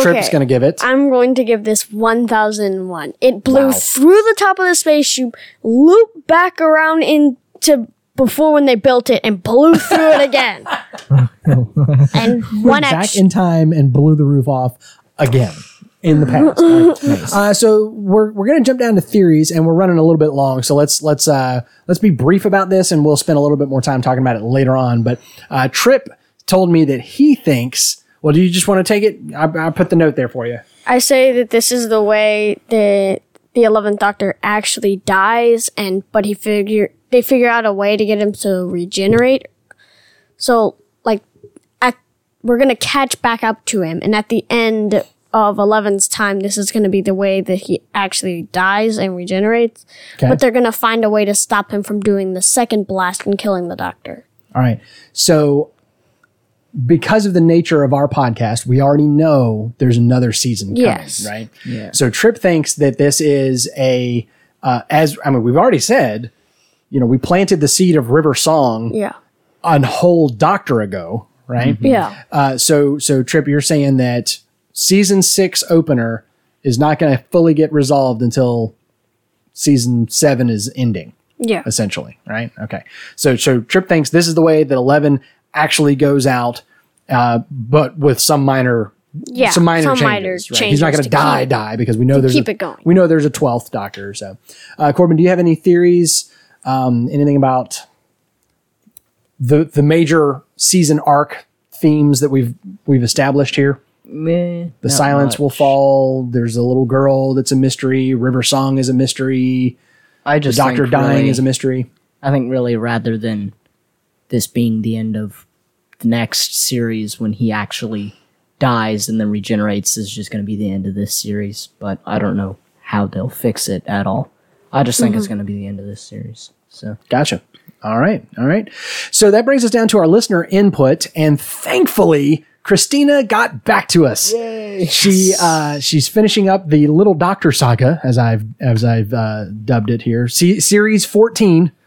trip's going to give it I'm going to give this 1001. It blew Wow. through the top of the spaceship, looped back around into before when they built it, and blew through it again. (laughs) and one back extra. in time and blew the roof off again in the past. (laughs) Uh, so we're we're gonna jump down to theories, and we're running a little bit long. So let's let's uh, let's be brief about this, and we'll spend a little bit more time talking about it later on. But uh, Trip told me that he thinks. Well, do you just want to take it? I, I put the note there for you. I say that this is the way that the Eleventh Doctor actually dies, and but he figure they figure out a way to get him to regenerate. So, like, at we're gonna catch back up to him, and at the end of Eleven's time, this is gonna be the way that he actually dies and regenerates. Okay. But they're gonna find a way to stop him from doing the second blast and killing the Doctor. All right. So because of the nature of our podcast, we already know there's another season coming, Yes. right? Yeah. So Trip thinks that this is a uh, as I mean we've already said, you know, we planted the seed of River Song Yeah. a whole doctor ago, right? Yeah. Uh, so so Trip, you're saying that season six opener is not going to fully get resolved until season seven is ending Yeah. essentially, right? Okay. So so Trip thinks this is the way that Eleven actually goes out, uh, but with some minor. Yeah. some minor some changes. minor right? He's not going to to die, keep- die because we know there's keep a, it going. We know there's a twelfth Doctor. So, uh, Corbin, do you have any theories? Um, anything about the the major season arc themes that we've we've established here? Meh, The not silence will fall. There's a little girl that's a mystery. River Song is a mystery. I The just Doctor think dying really- is a mystery. I think really rather than this being the end of the next series when he actually dies and then regenerates is just going to be the end of this series. But I don't know how they'll fix it at all. I just think it's going to be the end of this series. So Gotcha. All right. All right. So that brings us down to our listener input. And thankfully, Christina got back to us. Yay. She uh, she's finishing up the Little Doctor saga, as I've as I've uh, dubbed it here. Se- series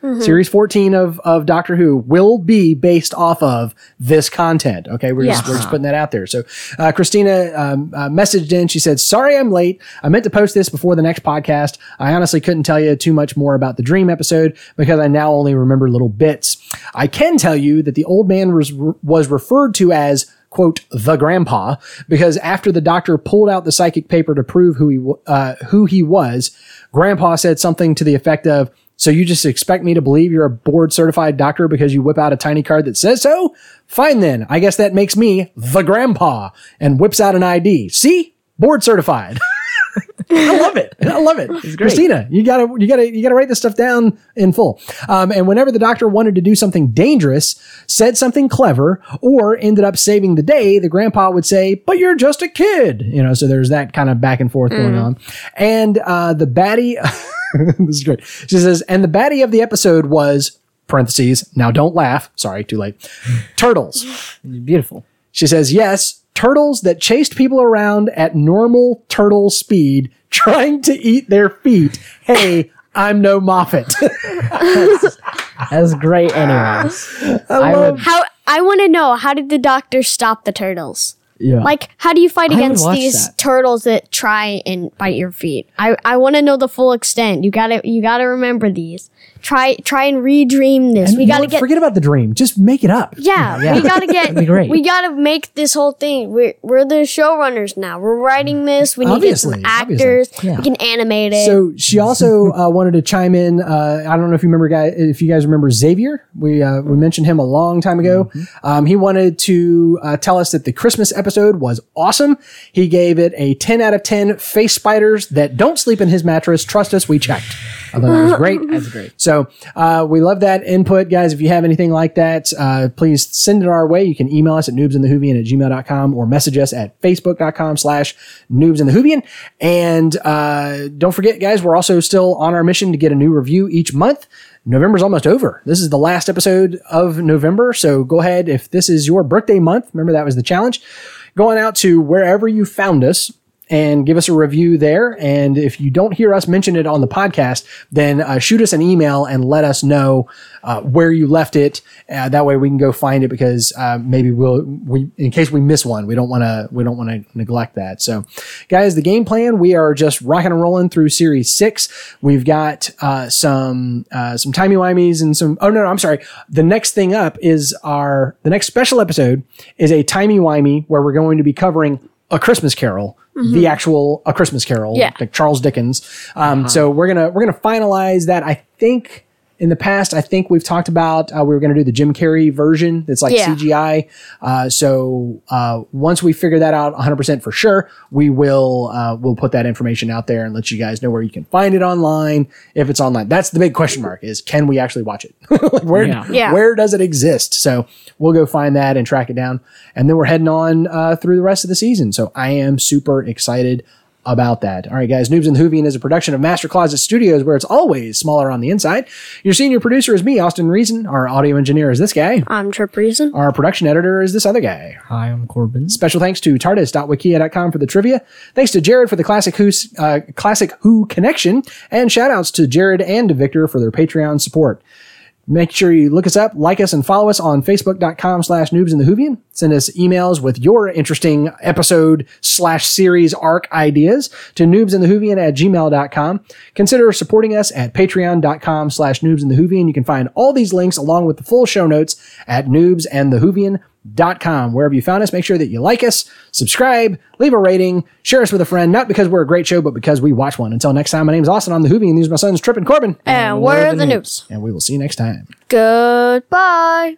14 Series fourteen of of Doctor Who will be based off of this content. Okay, we're just we're just putting that out there. So uh, Christina um, uh, messaged in. She said, "Sorry, I'm late. I meant to post this before the next podcast. I honestly couldn't tell you too much more about the Dream episode because I now only remember little bits. I can tell you that the old man was was referred to as." quote the grandpa because after the doctor pulled out the psychic paper to prove who he uh, who he was grandpa said something to the effect of so you just expect me to believe you're a board certified doctor because you whip out a tiny card that says so fine then i guess that makes me the grandpa and whips out an id see board certified (laughs) I love it. I love it. Christina, you gotta you gotta you gotta write this stuff down in full. Um, and whenever the doctor wanted to do something dangerous, said something clever, or ended up saving the day, the grandpa would say, "But you're just a kid," you know. So there's that kind of back and forth going on. And uh, the baddie, (laughs) (laughs) this is great. She says, and the baddie of the episode was parentheses. Now don't laugh. Sorry, too late. (laughs) Turtles. Beautiful. She says, yes, turtles that chased people around at normal turtle speed (laughs) trying to eat their feet. Hey, I'm no Moffat. That's great, anyways. I, would. How I want to know how did the doctor stop the turtles? Yeah. Like, how do you fight I against watch these that. turtles that try and bite your feet? I, I want to know the full extent. You gotta you gotta remember these. Try try and redream this. we gotta what? get Forget about the dream. Just make it up. yeah, Yeah. we gotta (laughs) get be great. we gotta make this whole thing. We're we're the showrunners now. We're writing this. We need Obviously, to get some actors. Yeah. We can animate it. So she also (laughs) uh, wanted to chime in. Uh, I don't know if you remember, guy, if you guys remember Xavier. We uh, we mentioned him a long time ago. Um, he wanted to uh, tell us that the Christmas episode was awesome. He gave it a ten out of ten. Face spiders that don't sleep in his mattress. Trust us, we checked. I thought that was great. (laughs) That's great. So uh, we love that input, guys. If you have anything like that, uh, please send it our way. You can email us at noobsandthewhovian at gmail.com or message us at facebook.com slash noobsandthewhovian. And uh, don't forget, guys, we're also still on our mission to get a new review each month. November's almost over. This is the last episode of November. So go ahead. If this is your birthday month, remember that was the challenge. Going out to wherever you found us, and give us a review there. And if you don't hear us mention it on the podcast, then uh, shoot us an email and let us know uh, where you left it. Uh, that way we can go find it because uh, maybe we'll we in case we miss one, we don't want to we don't want to neglect that. So, guys, the game plan we are just rocking and rolling through series six. We've got uh, some uh, some timey wimeys and some. Oh no, no, I'm sorry. The next thing up is our the next special episode is a timey wimey where we're going to be covering a Christmas Carol, the actual A Christmas Carol, Yeah. like Charles Dickens. Um, So we're gonna we're gonna finalize that. I think in the past, I think we've talked about uh, we were gonna do the Jim Carrey version that's like Yeah. CGI. Uh, so uh, once we figure that out 100 percent for sure, we will uh, we'll put that information out there and let you guys know where you can find it online if it's online. That's the big question mark: is can we actually watch it? (laughs) like where Yeah. Yeah. where does it exist? So we'll go find that and track it down. And then we're heading on uh, through the rest of the season. So I am super excited about that. All right, guys. Noobs and the Whovian is a production of Master Closet Studios where it's always smaller on the inside. Your senior producer is me, Austin Reason. Our audio engineer is this guy. I'm Trip Reason. Our production editor is this other guy. Hi, I'm Corbin. Special thanks to tardis.wikia.com for the trivia. Thanks to Jared for the classic Who, uh, classic Who connection. And shout outs to Jared and Victor for their Patreon support. Make sure you look us up, like us, and follow us on facebook.com slash noobs in the Whovian. Send us emails with your interesting episode slash series arc ideas to noobsinthewhovian at gmail.com. Consider supporting us at patreon.com slash noobs in the Whovian. You can find all these links along with the full show notes at noobsandthewhovian.com. Wherever you found us, make sure that you like us, subscribe, leave a rating, share us with a friend, not because we're a great show, but because we watch one. Until next time, my name's Austin. I'm the and These are my sons, Trip and Corbin. And we're the noobs. And we will see you next time. Goodbye.